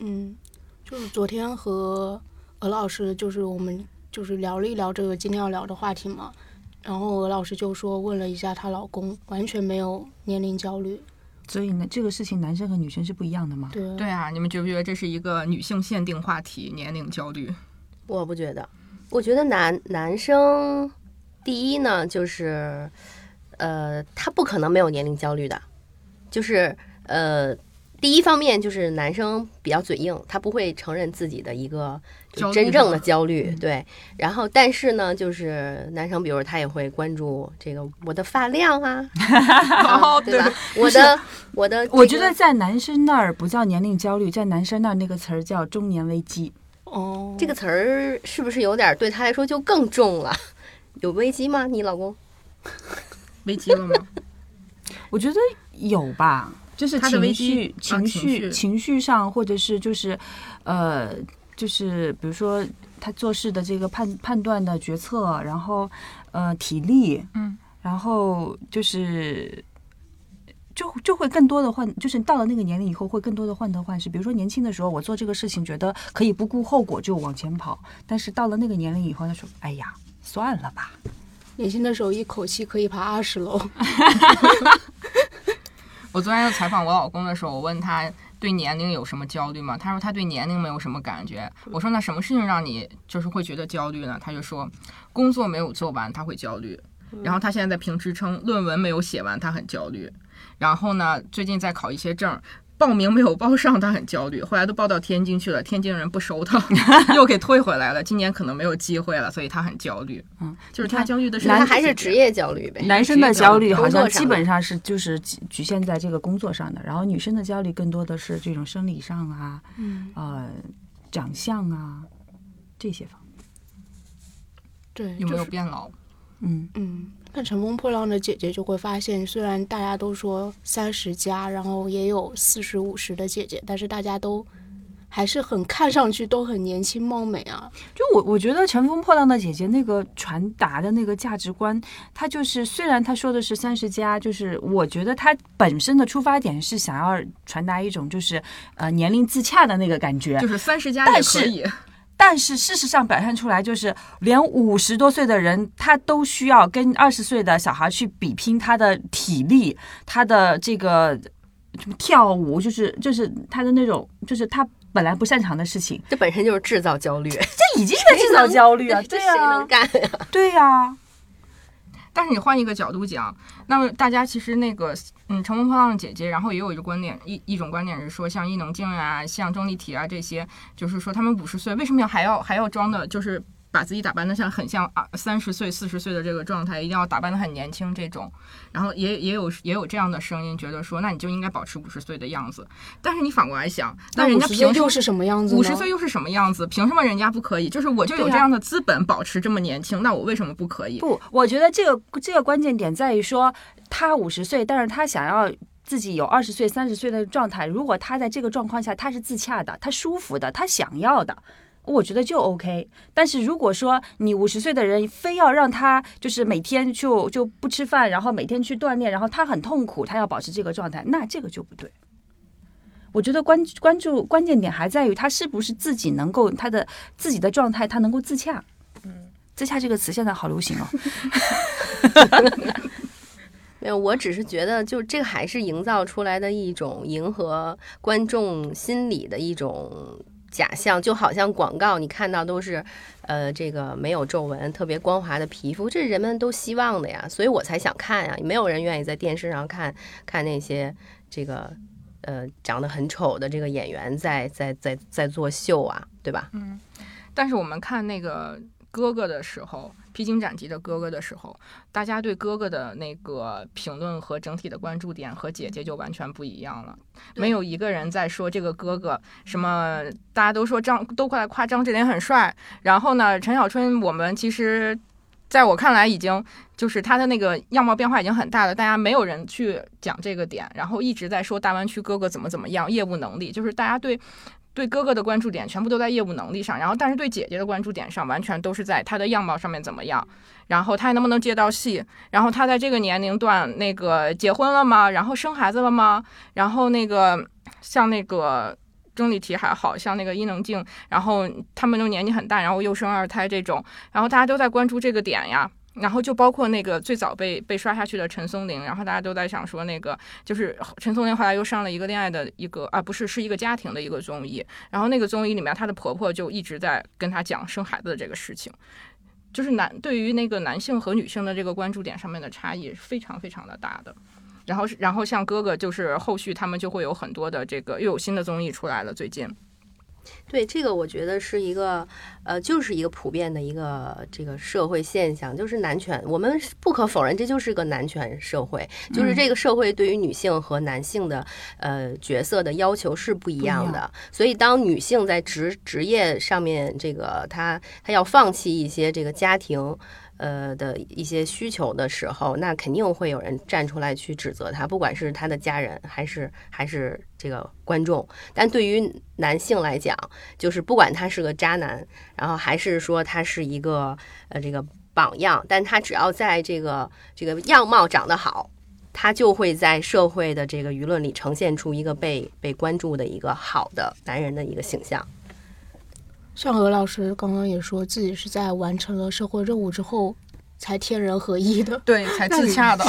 嗯，就是昨天和鹅老师，就是我们就是聊了一聊这个今天要聊的话题嘛。然后鹅老师就说问了一下她老公，完全没有年龄焦虑。所以呢，这个事情男生和女生是不一样的嘛？对对啊，你们觉不觉得这是一个女性限定话题？年龄焦虑？我不觉得，我觉得男男生第一呢，就是呃，他不可能没有年龄焦虑的，就是呃，第一方面就是男生比较嘴硬，他不会承认自己的一个真正的焦虑，对。然后，但是呢，就是男生，比如他也会关注这个我的发量啊，啊对吧？我的我的这个，我觉得在男生那儿不叫年龄焦虑，在男生那儿那个词儿叫中年危机。哦，这个词儿是不是有点对他来说就更重了？有危机吗？你老公？危机了吗？我觉得有吧，就是他的危、机啊情绪、情绪情绪上，或者是就是，呃，就是比如说他做事的这个判判断的决策，然后呃体力，嗯，然后就是。就就会更多的患，就是到了那个年龄以后，会更多的患得患失。比如说年轻的时候，我做这个事情觉得可以不顾后果就往前跑，但是到了那个年龄以后，他说：“哎呀，算了吧。年轻的时候一口气可以爬二十楼。我昨天采访我老公的时候，我问他对年龄有什么焦虑吗？他说他对年龄没有什么感觉。我说那什么事情让你就是会觉得焦虑呢？他就说工作没有做完他会焦虑，然后他现在在评职称，论文没有写完他很焦虑，然后呢最近在考一些证。报名没有报上，他很焦虑。后来都报到天津去了，天津人不收他，又给退回来了。今年可能没有机会了，所以他很焦虑。嗯，就是他焦虑的是他这些还是职业焦虑呗？男生的焦虑好像基本上是就是局局限在这个工作上的，然后女生的焦虑更多的是这种生理上啊，嗯，呃，长相啊，这些方面。对，有没有变老？嗯，嗯，看《乘风破浪的姐姐》就会发现，虽然大家都说三十加，然后也有四十五十的姐姐，但是大家都还是很看上去都很年轻貌美啊。就我我觉得《乘风破浪的姐姐》那个传达的那个价值观，它就是虽然她说的是三十加，就是我觉得她本身的出发点是想要传达一种就是呃年龄自洽的那个感觉，就是三十加但是也可以。但是事实上表现出来就是，连五十多岁的人他都需要跟二十岁的小孩去比拼他的体力，他的这个什么跳舞，就是就是他的那种，就是他本来不擅长的事情，这本身就是制造焦虑，这已经在制造焦虑 啊！这对谁能，干呀？对呀，但是你换一个角度讲，那么大家其实那个，嗯，《乘风破浪的姐姐》，然后也有一个观点，一一种观点是说，像伊能静啊，像钟丽缇啊这些，就是说他们五十岁为什么要还要还要装的，就是把自己打扮的像很像二三十岁、四十岁的这个状态，一定要打扮的很年轻这种。然后也也有也有这样的声音，觉得说，那你就应该保持五十岁的样子。但是你反过来想，那人家50凭什么是什么样子？五十岁又是什么样子？凭什么人家不可以？就是我就有这样的资本保持这么年轻，那我为什么不可以？不，我觉得这个这个关键点在于说，他五十岁，但是他想要。自己有二十岁、三十岁的状态，如果他在这个状况下他是自洽的，他舒服的，他想要的，我觉得就 OK。但是如果说你五十岁的人非要让他就是每天就就不吃饭，然后每天去锻炼，然后他很痛苦，他要保持这个状态，那这个就不对。我觉得关关注关键点还在于他是不是自己能够他的自己的状态，他能够自洽。嗯，自洽这个词现在好流行哦。没有，我只是觉得，就这个还是营造出来的一种迎合观众心理的一种假象，就好像广告你看到都是，呃，这个没有皱纹、特别光滑的皮肤，这是人们都希望的呀，所以我才想看呀。没有人愿意在电视上看看那些这个呃长得很丑的这个演员在在在在作秀啊，对吧？嗯但是我们看那个哥哥的时候，披荆斩棘的哥哥的时候，大家对哥哥的那个评论和整体的关注点和姐姐就完全不一样了。没有一个人在说这个哥哥什么，大家都说张都过来夸张智霖很帅。然后呢，陈小春我们其实。在我看来，已经就是他的那个样貌变化已经很大了，大家没有人去讲这个点，然后一直在说大湾区哥哥怎么怎么样，业务能力，就是大家对对哥哥的关注点全部都在业务能力上，然后但是对姐姐的关注点上完全都是在她的样貌上面怎么样，然后她还能不能接到戏，然后她在这个年龄段那个结婚了吗？然后生孩子了吗？然后那个像那个。钟丽缇还好像那个伊能静，然后他们都年纪很大，然后又生二胎这种，然后大家都在关注这个点呀。然后就包括那个最早被被刷下去的陈松伶，然后大家都在想说那个就是陈松伶后来又上了一个恋爱的一个啊不是是一个家庭的一个综艺，然后那个综艺里面她的婆婆就一直在跟她讲生孩子的这个事情，就是男对于那个男性和女性的这个关注点上面的差异非常非常的大的。然后然后像哥哥就是后续他们就会有很多的这个又有新的综艺出来了，最近。对这个，我觉得是一个，呃，就是一个普遍的一个这个社会现象，就是男权。我们不可否认，这就是个男权社会，就是这个社会对于女性和男性的呃角色的要求是不一样的。所以，当女性在职职业上面，这个她她要放弃一些这个家庭。呃的一些需求的时候，那肯定会有人站出来去指责他，不管是他的家人还是还是这个观众。但对于男性来讲，就是不管他是个渣男，然后还是说他是一个呃这个榜样，但他只要在这个这个样貌长得好，他就会在社会的这个舆论里呈现出一个被被关注的一个好的男人的一个形象。像何老师刚刚也说自己是在完成了社会任务之后才天人合一的，对，才自洽的。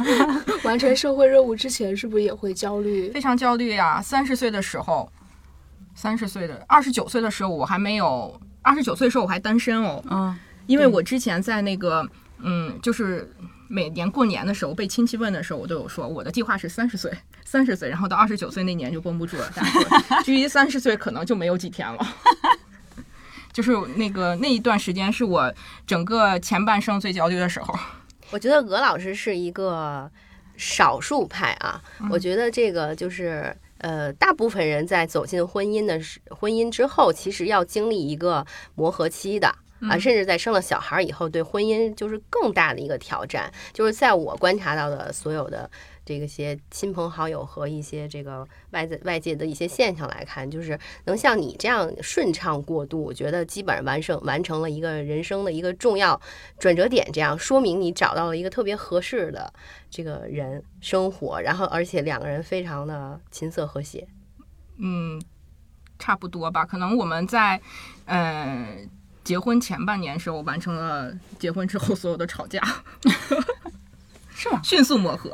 完成社会任务之前是不是也会焦虑？非常焦虑呀！三十岁的时候，三十岁的二十九岁的时候，我还没有二十九岁的时候我还单身哦。嗯，因为我之前在那个嗯，就是每年过年的时候被亲戚问的时候，我都有说我的计划是三十岁，三十岁，然后到二十九岁那年就绷不住了，但是距离三十岁可能就没有几天了。就是那个那一段时间是我整个前半生最焦虑的时候。我觉得鹅老师是一个少数派啊，我觉得这个就是呃，大部分人在走进婚姻的时婚姻之后，其实要经历一个磨合期的。啊，甚至在生了小孩以后，对婚姻就是更大的一个挑战。就是在我观察到的所有的这个些亲朋好友和一些这个外在外界的一些现象来看，就是能像你这样顺畅过渡，我觉得基本上完成完成了一个人生的一个重要转折点。这样说明你找到了一个特别合适的这个人生活，然后而且两个人非常的琴瑟和谐。嗯，差不多吧。可能我们在嗯。结婚前半年时候完成了结婚之后所有的吵架，是吗？迅速磨合，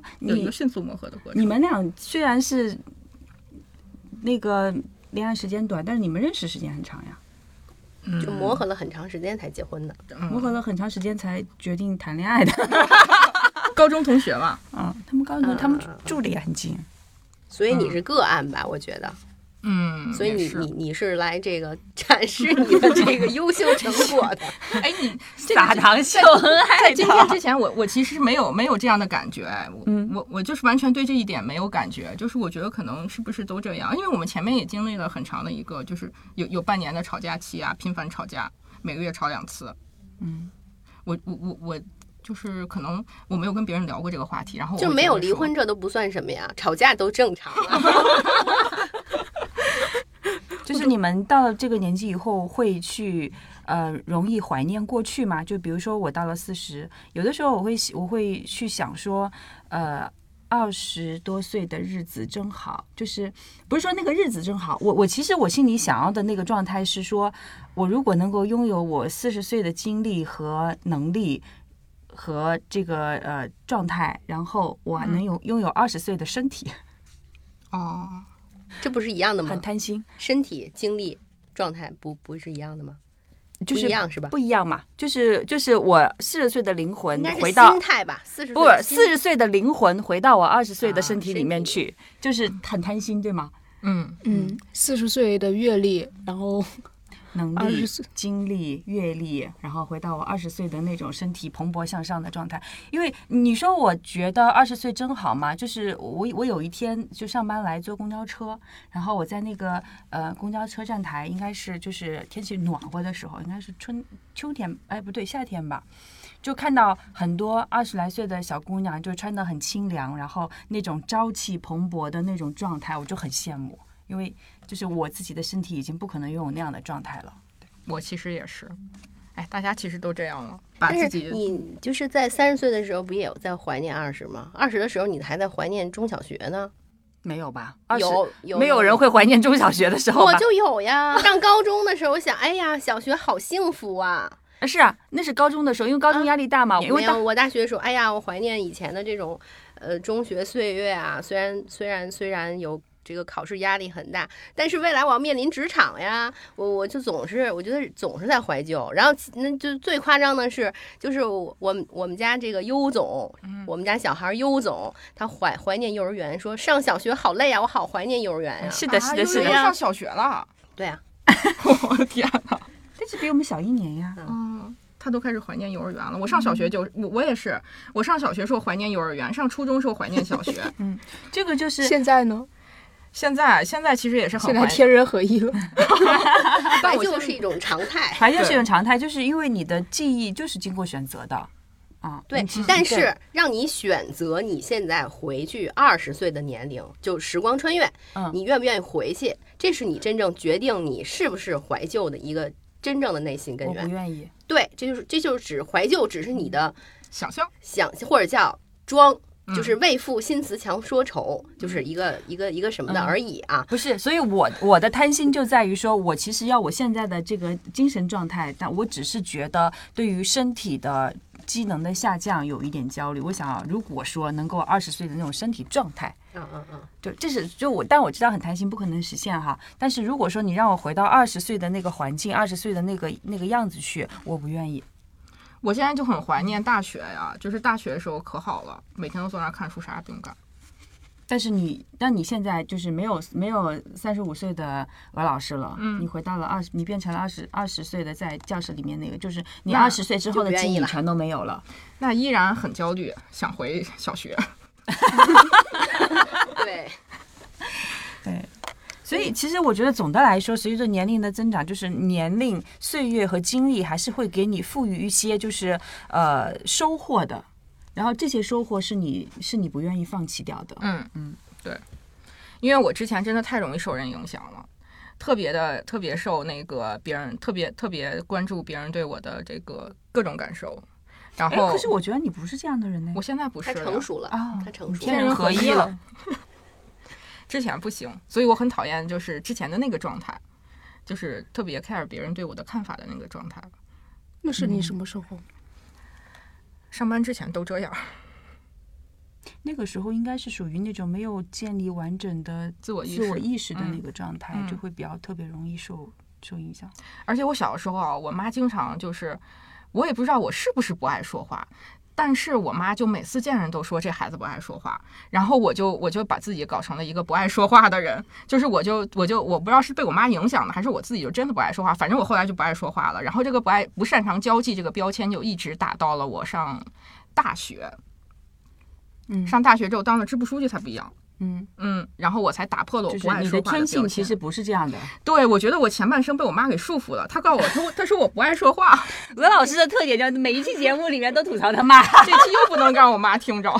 不，有一个迅速磨合的过程。你们俩虽然是那个恋爱时间短，但是你们认识时间很长呀。就磨合了很长时间才结婚的，磨合了很长时间才决定谈恋爱的。高中同学嘛，嗯，他们高中他们住的也很近，所以你是个案吧？我觉得。嗯，所以你你你是来这个展示你的这个优秀成果的。哎，你 撒糖秀恩爱。在今天之前，我我其实没有没有这样的感觉。我我我就是完全对这一点没有感觉。就是我觉得可能是不是都这样？因为我们前面也经历了很长的一个，就是有有半年的吵架期啊，频繁吵架，每个月吵两次。嗯，我我我我就是可能我没有跟别人聊过这个话题，然后就没有离婚，这都不算什么呀，吵架都正常。就是你们到了这个年纪以后，会去呃容易怀念过去吗？就比如说我到了四十，有的时候我会我会去想说，呃，二十多岁的日子真好。就是不是说那个日子真好，我我其实我心里想要的那个状态是说，我如果能够拥有我四十岁的精力和能力和这个呃状态，然后我还能有拥有二十岁的身体。哦。这不是一样的吗？很贪心，身体、精力、状态不不是一样的吗？就是一样是吧？不一样嘛，就是就是我四十岁的灵魂回到心态吧，四十不四十岁的灵魂回到我二十岁的身体里面去，就是很贪心，对吗？嗯嗯，四十岁的阅历，然后。能力、经历、阅历，然后回到我二十岁的那种身体蓬勃向上的状态。因为你说，我觉得二十岁真好嘛？就是我，我有一天就上班来坐公交车，然后我在那个呃公交车站台，应该是就是天气暖和的时候，应该是春秋天，哎不对，夏天吧，就看到很多二十来岁的小姑娘，就穿得很清凉，然后那种朝气蓬勃的那种状态，我就很羡慕。因为就是我自己的身体已经不可能拥有那样的状态了，我其实也是，哎，大家其实都这样了，把自己你就是在三十岁的时候不也有在怀念二十吗？二十的时候你还在怀念中小学呢？没有吧？有有没有人会怀念中小学的时候？我就有呀，上高中的时候我想，哎呀，小学好幸福啊！是啊，那是高中的时候，因为高中压力大嘛。因为我大学的时候，哎呀，我怀念以前的这种呃中学岁月啊，虽然虽然虽然有。这个考试压力很大，但是未来我要面临职场呀，我我就总是我觉得总是在怀旧。然后那就最夸张的是，就是我我们家这个优总，我们家小孩优总，他怀怀念幼儿园，说上小学好累啊，我好怀念幼儿园呀。是的，是的，是的，上小学了。对呀，我的天哪，但是比我们小一年呀。嗯，他都开始怀念幼儿园了。我上小学就我我也是，我上小学时候怀念幼儿园，上初中时候怀念小学。嗯，这个就是现在呢。现在现在其实也是很现在天人合一了，怀旧是一种常态，怀旧是一种常态，就是因为你的记忆就是经过选择的啊。对，但是让你选择你现在回去二十岁的年龄，就时光穿越，你愿不愿意回去？这是你真正决定你是不是怀旧的一个真正的内心根源。我不愿意。对，这就是这就是指怀旧，只是你的想象，想或者叫装。就是为赋新词强说愁，就是一个一个一个什么的而已啊！不是，所以我我的贪心就在于说，我其实要我现在的这个精神状态，但我只是觉得对于身体的机能的下降有一点焦虑。我想，如果说能够二十岁的那种身体状态，嗯嗯嗯，就，这是就我，但我知道很贪心，不可能实现哈。但是如果说你让我回到二十岁的那个环境，二十岁的那个那个样子去，我不愿意。我现在就很怀念大学呀，就是大学的时候可好了，每天都坐那看书，啥也不用干。但是你，但你现在就是没有没有三十五岁的鹅老师了，嗯，你回到了二十，你变成了二十二十岁的在教室里面那个，就是你二十岁之后的记忆全都没有了，那依然很焦虑，想回小学。对，所以其实我觉得总的来说，随着年龄的增长，就是年龄、岁月和经历还是会给你赋予一些就是呃收获的，然后这些收获是你是你不愿意放弃掉的。嗯嗯，对，因为我之前真的太容易受人影响了，特别的特别受那个别人特别特别关注别人对我的这个各种感受，然哎，后可是我觉得你不是这样的人呢我。现在不是他成熟了啊他成熟天。人合一了。之前不行，所以我很讨厌就是之前的那个状态，就是特别 care 别人对我的看法的那个状态。那是你什么时候？上班之前都这样，那个时候应该是属于那种没有建立完整的自我意自我识。意识的那个状态，嗯就会比较特别容易受受影响。而且我小的时候啊，我妈经常就是，我也不知道我是不是不爱说话，但是我妈就每次见人都说这孩子不爱说话，然后我就我就把自己搞成了一个不爱说话的人，就是我就我就我不知道是被我妈影响的，还是我自己就真的不爱说话，反正我后来就不爱说话了。然后这个不爱不擅长交际这个标签就一直打到了我上大学，嗯上大学之后当了支部书记才不一样。嗯，嗯，然后我才打破了我就是不爱说话的天。性其实不是这样的。对我觉得我前半生被我妈给束缚了。她告诉我，她说她说我不爱说话，鹅老师的特点就是每一期节目里面都吐槽他妈。这期又不能让我妈听着。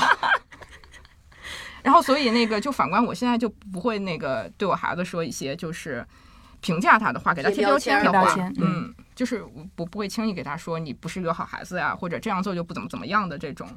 然后，所以那个就反观我现在就不会那个对我孩子说一些就是评价他的话，给他贴贴标签的话嗯，就是我不不会轻易给他说你不是一个好孩子呀，或者这样做就不怎么怎么样的这种。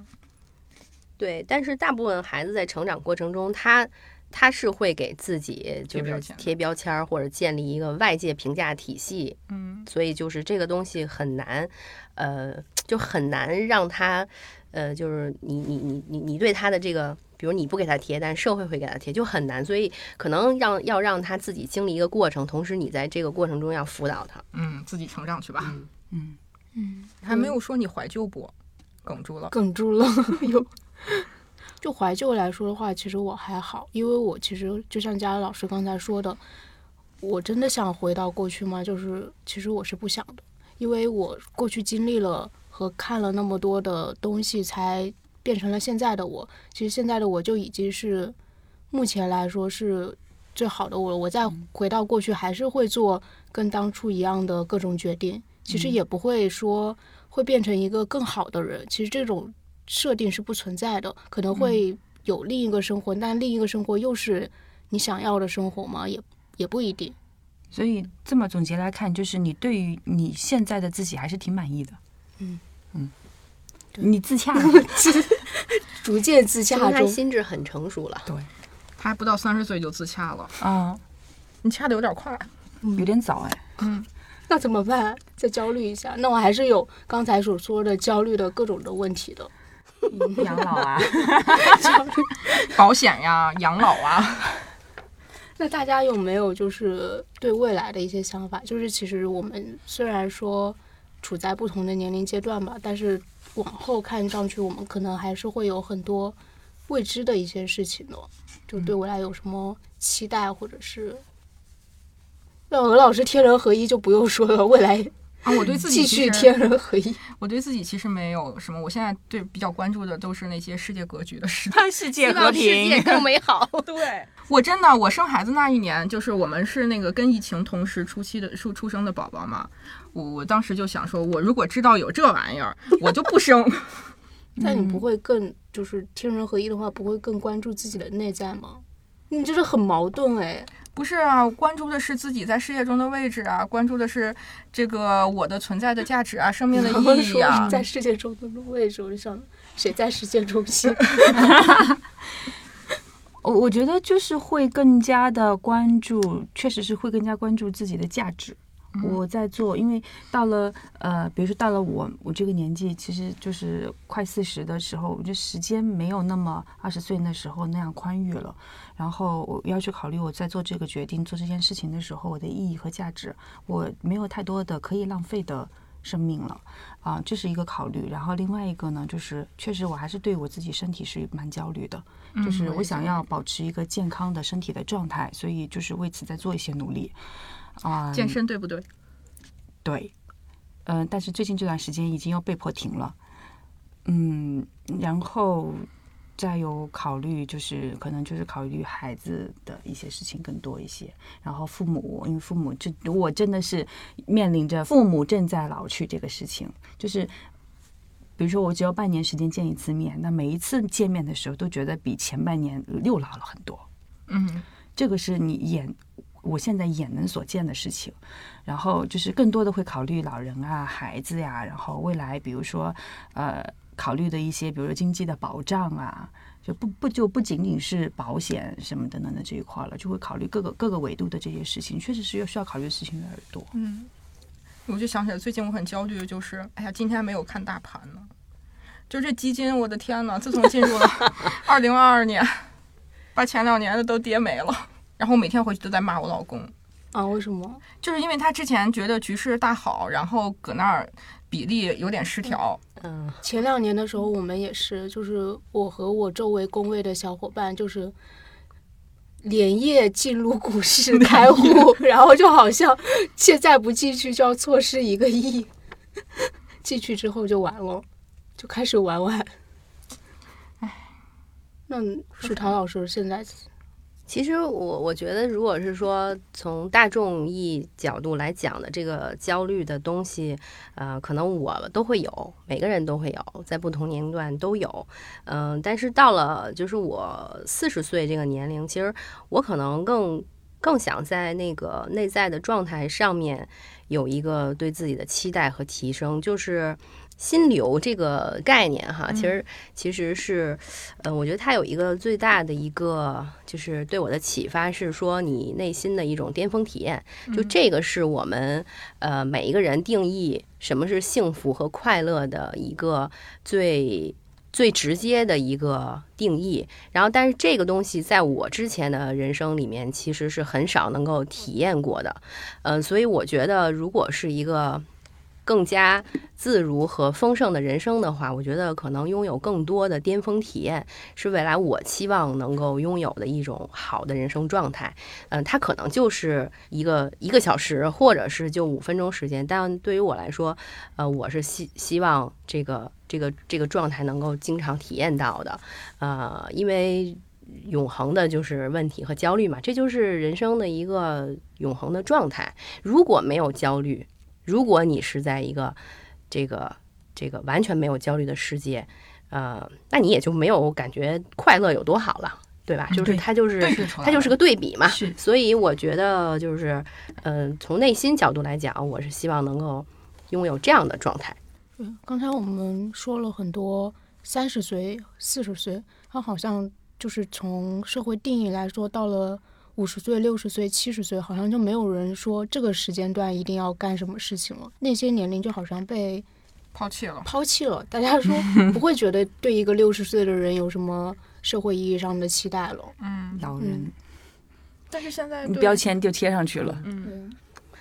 对，但是大部分孩子在成长过程中，他他是会给自己就是贴标签儿，或者建立一个外界评价体系，嗯，所以就是这个东西很难，呃，就很难让他，呃，就是你你你你你对他的这个，比如你不给他贴，但社会会给他贴，就很难，所以可能让要让他自己经历一个过程，同时你在这个过程中要辅导他。嗯，自己成长去吧。嗯，嗯，还没有说你怀旧不？哽住了。哽住了。有，就怀旧来说的话，其实我还好，因为我其实就像佳乐老师刚才说的，我真的想回到过去吗？就是其实我是不想的，因为我过去经历了和看了那么多的东西，才变成了现在的我。其实现在的我就已经是目前来说是最好的我了。我再回到过去，还是会做跟当初一样的各种决定，其实也不会说会变成一个更好的人。其实这种设定是不存在的，可能会有另一个生活，但另一个生活又是你想要的生活吗？也也不一定。所以这么总结来看，就是你对于你现在的自己还是挺满意的。嗯嗯，你自洽了。逐渐自洽中，心智很成熟了。对他还不到三十岁就自洽了，啊，你掐的有点快。有点早哎。嗯 那怎么办？再焦虑一下，那我还是有刚才所说的焦虑的各种的问题的。养老啊，保险呀，养老啊，那大家有没有就是对未来的一些想法？就是其实我们虽然说处在不同的年龄阶段吧，但是往后看上去，我们可能还是会有很多未知的一些事情的。就对未来有什么期待，或者是让鹅老师天人合一就不用说了，未来啊，我对自己继其实续天人合一。我对自己其实没有什么，我现在对比较关注的都是那些世界格局的事。世界和平世界更美好。对我真的，我生孩子那一年，就是我们是那个跟疫情同时初期的出出生的宝宝嘛，我我当时就想说，我如果知道有这玩意儿，我就不生。那你不会更就是天人合一的话，不会更关注自己的内在吗？你就是很矛盾哎。不是啊，关注的是自己在世界中的位置啊，关注的是这个我的存在的价值啊，生命的意义啊。在世界中的位置，我就想谁在世界中心？我我觉得就是会更加的关注，确实是会更加关注自己的价值。我在做，因为到了呃，比如说到了我我这个年纪，其实就是快四十的时候，我觉得时间没有那么二十岁那时候那样宽裕了。然后我要去考虑我在做这个决定、做这件事情的时候，我的意义和价值，我没有太多的可以浪费的生命了啊，这是一个考虑。然后另外一个呢，就是确实我还是对我自己身体是蛮焦虑的。就是我想要保持一个健康的身体的状态，所以就是为此在做一些努力。啊、健身对不对？对，嗯、但是最近这段时间已经又被迫停了，嗯，然后再有考虑，就是可能就是考虑孩子的一些事情更多一些，然后父母，因为父母这我真的是面临着父母正在老去这个事情，就是。比如说，我只要半年时间见一次面，那每一次见面的时候，都觉得比前半年又老了很多。嗯，这个是你眼，我现在眼能所见的事情。然后就是更多的会考虑老人啊、孩子呀，然后未来，比如说呃，考虑的一些，比如说经济的保障啊，就不不就不仅仅是保险什么等等的这一块了，就会考虑各个各个维度的这些事情，确实是要需要考虑的事情越来越多。嗯，我就想起来，最近我很焦虑的就是，哎呀，今天没有看大盘呢。就这基金，我的天呐！自从进入了 二零二二年，把前两年的都跌没了。然后我每天回去都在骂我老公，啊？为什么？就是因为他之前觉得局势大好，然后搁那儿比例有点失调。嗯，前两年的时候，我们也是，就是我和我周围工位的小伙伴，就是连夜进入股市开户，然后就好像现在不进去就要错失一个亿，进去之后就完了，就开始玩玩。唉，那舒涛老师现在其实我我觉得，如果是说从大众意义角度来讲的这个焦虑的东西，呃，可能我都会有，每个人都会有，在不同年龄段都有，嗯、但是到了就是我四十岁这个年龄，其实我可能更更想在那个内在的状态上面有一个对自己的期待和提升，就是。心流这个概念哈，其实其实是，呃，我觉得它有一个最大的一个，就是对我的启发是说，你内心的一种巅峰体验。就这个是我们呃每一个人定义什么是幸福和快乐的一个最最直接的一个定义。然后，但是这个东西在我之前的人生里面其实是很少能够体验过的。嗯、所以我觉得，如果是一个更加自如和丰盛的人生的话，我觉得可能拥有更多的巅峰体验，是未来我期望能够拥有的一种好的人生状态。嗯、它可能就是一个一个小时，或者是就五分钟时间，但对于我来说，呃，我是希希望这个这个这个状态能够经常体验到的，呃，因为。永恒的就是问题和焦虑嘛，这就是人生的一个永恒的状态。如果没有焦虑，如果你是在一个这个这个完全没有焦虑的世界，呃，那你也就没有感觉快乐有多好了，对吧？就是它就是它就是个对比嘛。所以我觉得就是，嗯、从内心角度来讲，我是希望能够拥有这样的状态。对，刚才我们说了很多三十岁、四十岁，它好像就是从社会定义来说，到了五十岁、六十岁、七十岁，好像就没有人说这个时间段一定要干什么事情了。那些年龄就好像被抛弃了，抛弃了，大家说 不会觉得对一个六十岁的人有什么社会意义上的期待了。嗯，老人嗯但是现在标签就贴上去了。嗯嗯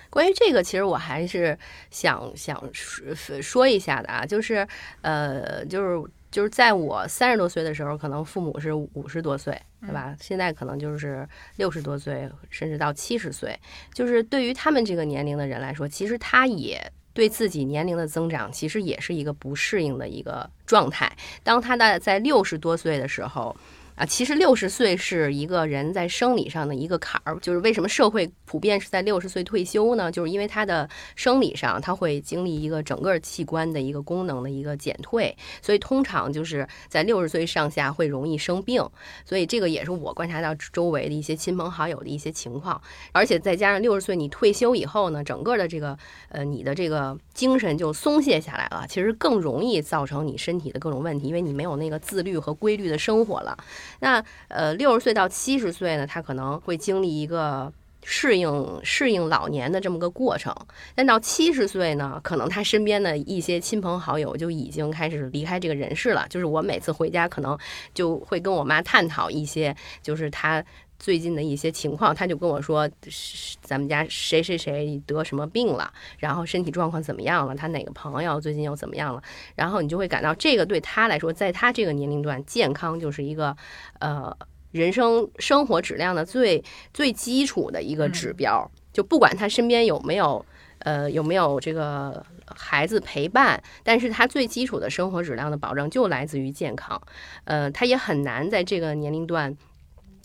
关于这个，其实我还是想想说说一下的啊，就是呃，就是就是在我三十多岁的时候，可能父母是五十多岁，对吧？现在可能就是六十多岁，甚至到七十岁。就是对于他们这个年龄的人来说，其实他也。对自己年龄的增长，其实也是一个不适应的一个状态。当他的在六十多岁的时候，啊，其实六十岁是一个人在生理上的一个坎儿，就是为什么社会普遍是在六十岁退休呢？就是因为他的生理上他会经历一个整个器官的一个功能的一个减退，所以通常就是在六十岁上下会容易生病，所以这个也是我观察到周围的一些亲朋好友的一些情况，而且再加上六十岁你退休以后呢，整个的这个呃你的这个精神就松懈下来了，其实更容易造成你身体的各种问题，因为你没有那个自律和规律的生活了。那呃，六十岁到七十岁呢，他可能会经历一个适应适应老年的这么个过程。但到七十岁呢，可能他身边的一些亲朋好友就已经开始离开这个人世了。就是我每次回家，可能就会跟我妈探讨一些，就是他。最近的一些情况，他就跟我说，是咱们家谁谁谁得什么病了，然后身体状况怎么样了，他哪个朋友最近又怎么样了，然后你就会感到这个对他来说，在他这个年龄段，健康就是一个呃人生生活质量的最最基础的一个指标。就不管他身边有没有呃有没有这个孩子陪伴，但是他最基础的生活质量的保障就来自于健康。呃，他也很难在这个年龄段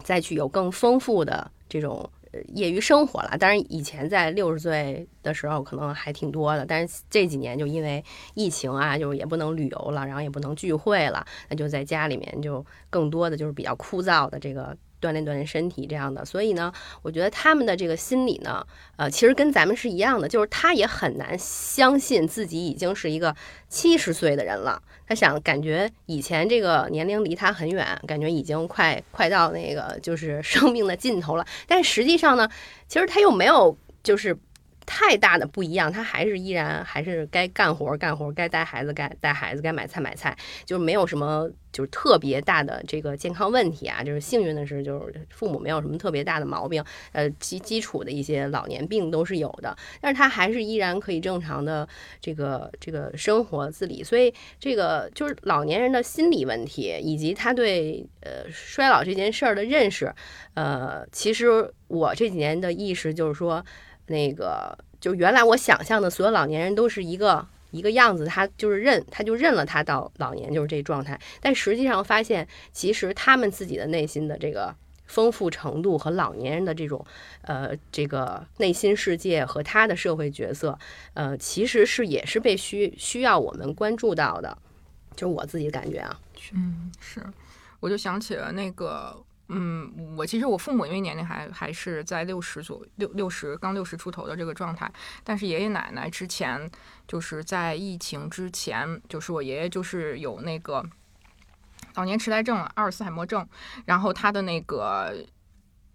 再去有更丰富的这种业余生活了。当然，以前在六十岁的时候可能还挺多的，但是这几年就因为疫情啊，就是也不能旅游了，然后也不能聚会了，那就在家里面就更多的就是比较枯燥的这个。锻炼锻炼身体这样的，所以呢，我觉得他们的这个心理呢，呃，其实跟咱们是一样的，就是他也很难相信自己已经是一个七十岁的人了。他想感觉以前这个年龄离他很远，感觉已经快快到那个就是生命的尽头了。但实际上呢，其实他又没有就是太大的不一样，他还是依然还是该干活干活，该带孩子该带孩子，该买菜买菜，就是没有什么。就是特别大的这个健康问题啊，就是幸运的是，就是父母没有什么特别大的毛病，呃，基基础的一些老年病都是有的，但是他还是依然可以正常的这个这个生活自理，所以这个就是老年人的心理问题，以及他对呃衰老这件事儿的认识，呃，其实我这几年的意识就是说，那个就原来我想象的所有老年人都是一个。一个样子，他就是认，他就认了，他到老年就是这状态。但实际上发现，其实他们自己的内心的这个丰富程度和老年人的这种，呃，这个内心世界和他的社会角色，呃，其实是也是被需需要我们关注到的。就是我自己感觉啊。嗯，是，我就想起了那个。嗯，我其实我父母因为年龄还还是在六十左六六十刚六十出头的这个状态，但是爷爷奶奶之前就是在疫情之前，就是我爷爷就是有那个老年痴呆症阿尔茨海默症，然后他的那个。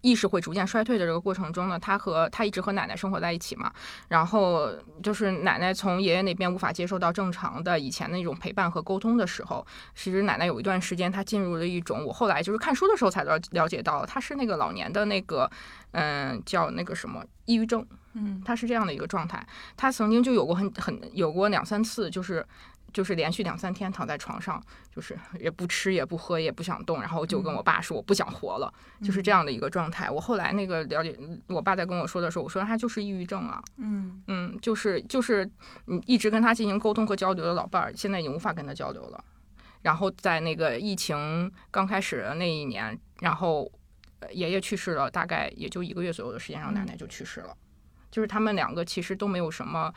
意识会逐渐衰退的这个过程中呢，他和他一直和奶奶生活在一起嘛，然后就是奶奶从爷爷那边无法接受到正常的以前那种陪伴和沟通的时候，其实奶奶有一段时间她进入了一种，我后来就是看书的时候才了了解到，她是那个老年的那个，嗯，叫那个什么抑郁症，嗯，她是这样的一个状态，她曾经就有过很很有过两三次就是。就是连续两三天躺在床上，就是也不吃也不喝也不想动，然后就跟我爸说我不想活了，就是这样的一个状态。我后来那个了解，我爸在跟我说的时候，我说他就是抑郁症啊，嗯嗯，就是就是你一直跟他进行沟通和交流的老伴儿，现在已经无法跟他交流了。然后在那个疫情刚开始的那一年，然后爷爷去世了，大概也就一个月左右的时间，然后奶奶就去世了。就是他们两个其实都没有什么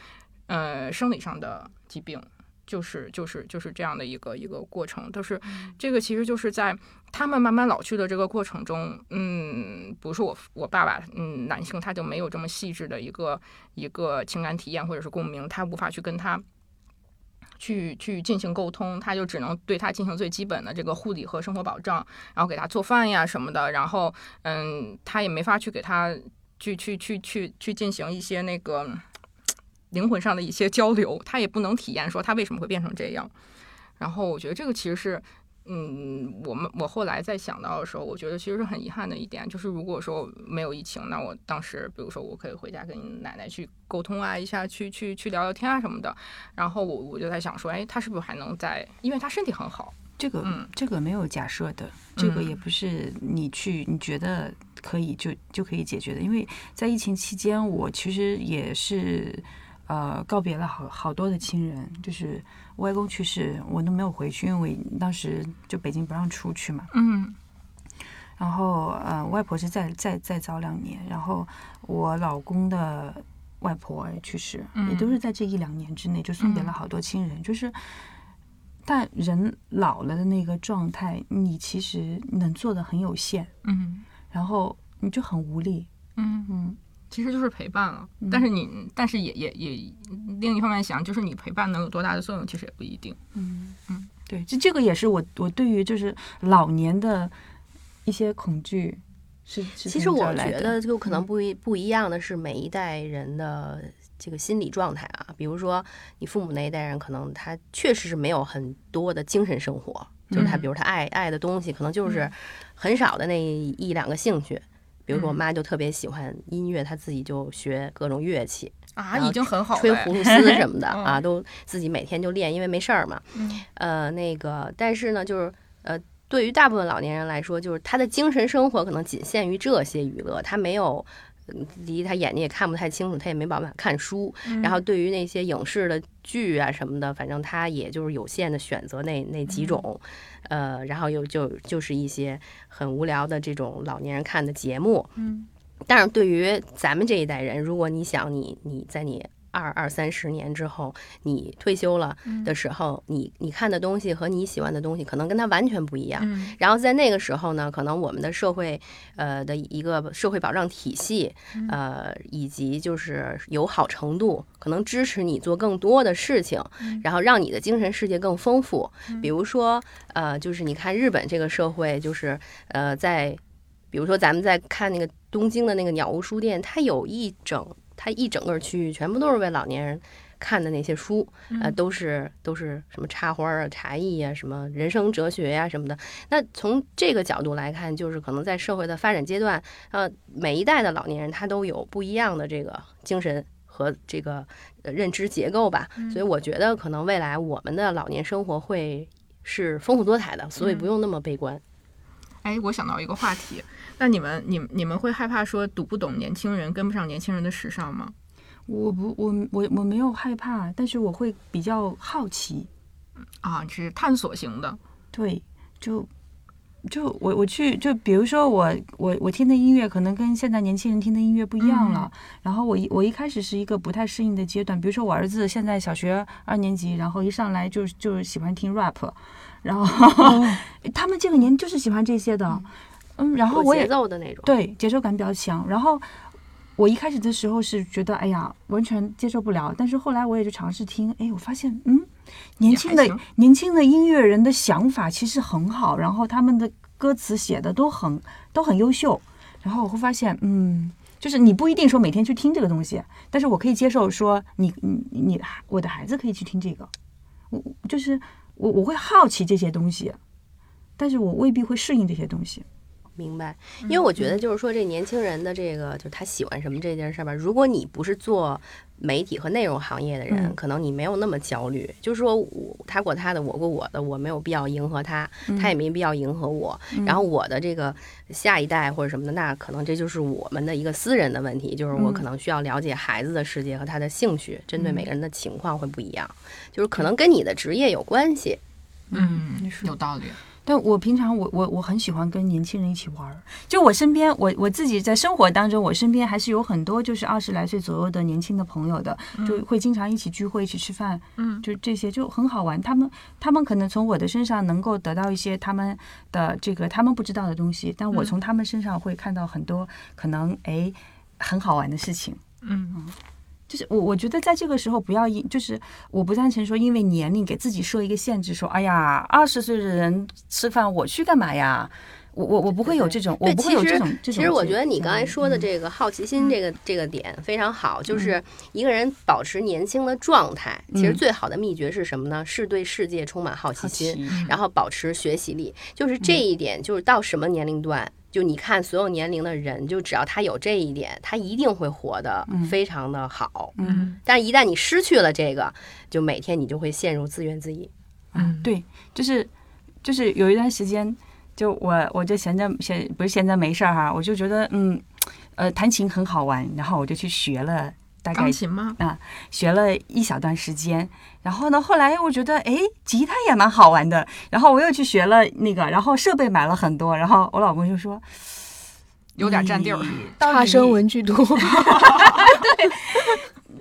呃生理上的疾病。就是就是就是这样的一个一个过程，都是这个其实就是在他们慢慢老去的这个过程中，嗯，不是我我爸爸，嗯，男性他就没有这么细致的一个一个情感体验或者是共鸣，他无法去跟他去去进行沟通，他就只能对他进行最基本的这个护理和生活保障，然后给他做饭呀什么的，然后嗯，他也没法去给他去去去去去进行一些那个。灵魂上的一些交流，他也不能体验说他为什么会变成这样。然后我觉得这个其实是，嗯，我们我后来在想到的时候，我觉得其实是很遗憾的一点，就是如果说没有疫情，那我当时比如说我可以回家跟奶奶去沟通啊一下，去去去聊聊天啊什么的。然后我我就在想说，哎，他是不是还能在？因为他身体很好。这个嗯这个没有假设的，这个也不是你去你觉得可以就就可以解决的。因为在疫情期间，我其实也是。呃，告别了好好多的亲人，就是外公去世，我都没有回去，因为当时就北京不让出去嘛。嗯。然后呃，外婆是再再再早两年，然后我老公的外婆也去世，也都是在这一两年之内就送别了好多亲人。就是，但人老了的那个状态，你其实能做的很有限。嗯。然后你就很无力。嗯嗯。其实就是陪伴了，但是你，但是也也也，另一方面想，就是你陪伴能有多大的作用，其实也不一定。嗯嗯，对，这这个也是我我对于就是老年的一些恐惧是。其实我觉得就可能不一不一样的是每一代人的这个心理状态啊，比如说你父母那一代人，可能他确实是没有很多的精神生活，就是他比如他爱爱的东西，可能就是很少的那一两个兴趣。比如说，我妈就特别喜欢音乐，她自己就学各种乐器啊，已经很好，吹葫芦丝什么的啊，都自己每天就练，因为没事儿嘛。呃，那个，但是呢，就是呃，对于大部分老年人来说，就是他的精神生活可能仅限于这些娱乐，他没有嗯第一他眼睛也看不太清楚，他也没办法看书。嗯然后对于那些影视的剧啊什么的，反正他也就是有限的选择那那几种，呃，然后又就就是一些很无聊的这种老年人看的节目。嗯，但是对于咱们这一代人，如果你想你你在你二二三十年之后，你退休了的时候，你你看的东西和你喜欢的东西，可能跟他完全不一样。嗯然后在那个时候呢，可能我们的社会呃的一个社会保障体系，呃，以及就是友好程度，可能支持你做更多的事情，然后让你的精神世界更丰富。比如说，呃，就是你看日本这个社会，就是呃，在比如说咱们在看那个东京的那个鸟屋书店，它有一整它一整个区域全部都是为老年人。看的那些书，呃，都是都是什么插花啊、茶艺啊、什么人生哲学呀、什么的。那从这个角度来看，就是可能在社会的发展阶段，呃，每一代的老年人他都有不一样的这个精神和这个呃认知结构吧。所以我觉得可能未来我们的老年生活会是丰富多彩的，所以不用那么悲观。哎，我想到一个话题，那你们你你们会害怕说读不懂年轻人，跟不上年轻人的时尚吗？我不，我我我没有害怕，但是我会比较好奇。啊，是探索型的，对，就就我我去，就比如说我我我听的音乐可能跟现在年轻人听的音乐不一样了。然后我一我一开始是一个不太适应的阶段，比如说我儿子现在小学二年级，然后一上来就就喜欢听 rap，然后、他们这个年就是喜欢这些的，嗯，然后节我也奏的那种，对节奏感比较强，然后。我一开始的时候是觉得，哎呀，完全接受不了。但是后来我也就尝试听，哎，我发现，嗯，年轻的年轻的音乐人的想法其实很好，然后他们的歌词写的都很都很优秀。然后我会发现，嗯，就是你不一定说每天去听这个东西，但是我可以接受说你你你我的孩子可以去听这个，我就是我我会好奇这些东西，但是我未必会适应这些东西。明白，因为我觉得就是说，这年轻人的这个，就是他喜欢什么这件事儿吧。如果你不是做媒体和内容行业的人，嗯可能你没有那么焦虑。就是说我他过他的，我过我的，我没有必要迎合他，他也没必要迎合我。然后我的这个下一代或者什么的，那可能这就是我们的一个私人的问题，就是我可能需要了解孩子的世界和他的兴趣，针对每个人的情况会不一样，就是可能跟你的职业有关系。嗯，有道理。但我平常我我我很喜欢跟年轻人一起玩儿，就我身边我我自己在生活当中，我身边还是有很多就是二十来岁左右的年轻的朋友的，就会经常一起聚会、一起吃饭，嗯，就这些就很好玩。他们他们可能从我的身上能够得到一些他们的这个他们不知道的东西，但我从他们身上会看到很多可能哎很好玩的事情。嗯，就是我我觉得在这个时候不要因，就是我不赞成说因为年龄给自己设一个限制，说哎呀二十岁的人吃饭我去干嘛呀？我我我不会有这种，我，不会有这种。其实我觉得你刚才说的嗯这个好奇心，这个这个点非常好，就是一个人保持年轻的状态，其实嗯最好的秘诀是什么呢？是对世界充满好奇心，奇然后保持学习力。就是这一点，就是到什么年龄段。就你看，所有年龄的人，就只要他有这一点，他一定会活得非常的好。嗯但是，一旦你失去了这个，就每天你就会陷入自怨自艾。嗯，对，就是就是有一段时间，就我我就闲着闲不是闲着没事儿哈，我就觉得嗯呃弹琴很好玩，然后我就去学了大概钢琴吗？学了一小段时间，然后呢，后来我觉得，哎，吉他也蛮好玩的，然后我又去学了那个，然后设备买了很多，然后我老公就说，有点占地儿。你到底差生文具多，对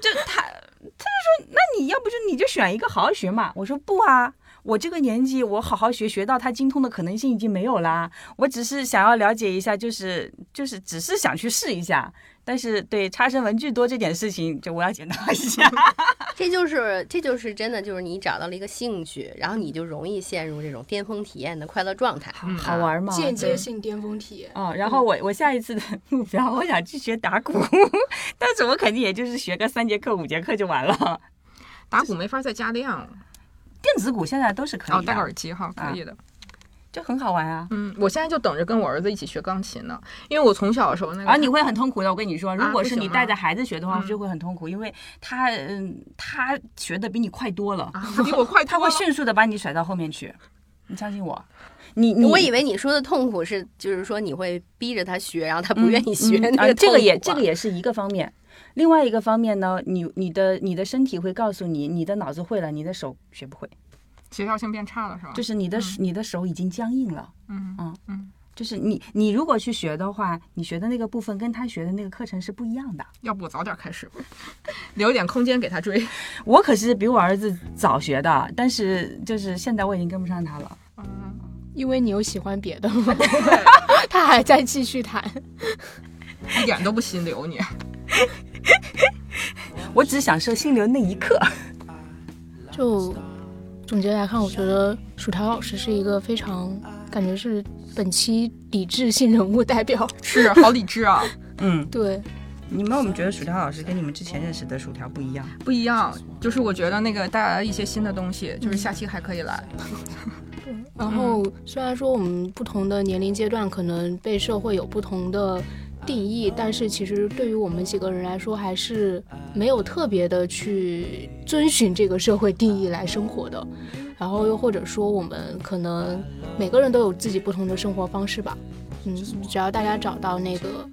就他，他就说，那你要不就你就选一个好好学嘛。我说不啊，我这个年纪，我好好学，学到他精通的可能性已经没有啦。我只是想要了解一下，就是就是只是想去试一下。但是对差生文具多这点事情，就我要检讨一下。这就是这就是真的，就是你找到了一个兴趣，然后你就容易陷入这种巅峰体验的快乐状态。嗯好玩吗？间接性巅峰体验。哦，然后我我下一次的目标，我想去学打鼓，但是我肯定也就是学个三节课、五节课就完了。打鼓没法再加量。电子鼓现在都是可哦，以的，戴个耳机哈，可以的。就很好玩啊。嗯，我现在就等着跟我儿子一起学钢琴呢，因为我从小的时候那个。而你会很痛苦的，我跟你说，如果是你带着孩子学的话，嗯就会很痛苦，因为他嗯，他学的比你快多了，比我快 他多了。会迅速的把你甩到后面去。你相信我。你你我以为你说的痛苦是，就是说你会逼着他学，然后他不愿意学嗯嗯那个、啊这个也这个。也是一个方面。另外一个方面呢，你你的你的身体会告诉你，你的脑子会了，你的手学不会，协调性变差了是吧？就是你的、嗯你的手已经僵硬了。嗯嗯嗯，就是你你如果去学的话，你学的那个部分跟他学的那个课程是不一样的。要不我早点开始吧，留一点空间给他追。我可是比我儿子早学的，但是就是现在我已经跟不上他了。嗯，因为你有喜欢别的吗？他还在继续弹。一点都不心流你。我只享受心流那一刻。就总结来看，我觉得薯条老师是一个非常感觉是本期理智性人物代表。是，好理智啊，嗯，对，你们有没有觉得薯条老师跟你们之前认识的薯条不一样？不一样。就是我觉得那个带来了一些新的东西，就是下期还可以来。然后虽然说我们不同的年龄阶段可能被社会有不同的定义，但是其实对于我们几个人来说，还是没有特别的去遵循这个社会定义来生活的。然后又或者说，我们可能每个人都有自己不同的生活方式吧。嗯，只要大家找到那个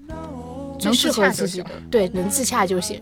最适合自己的，对，能自洽就行。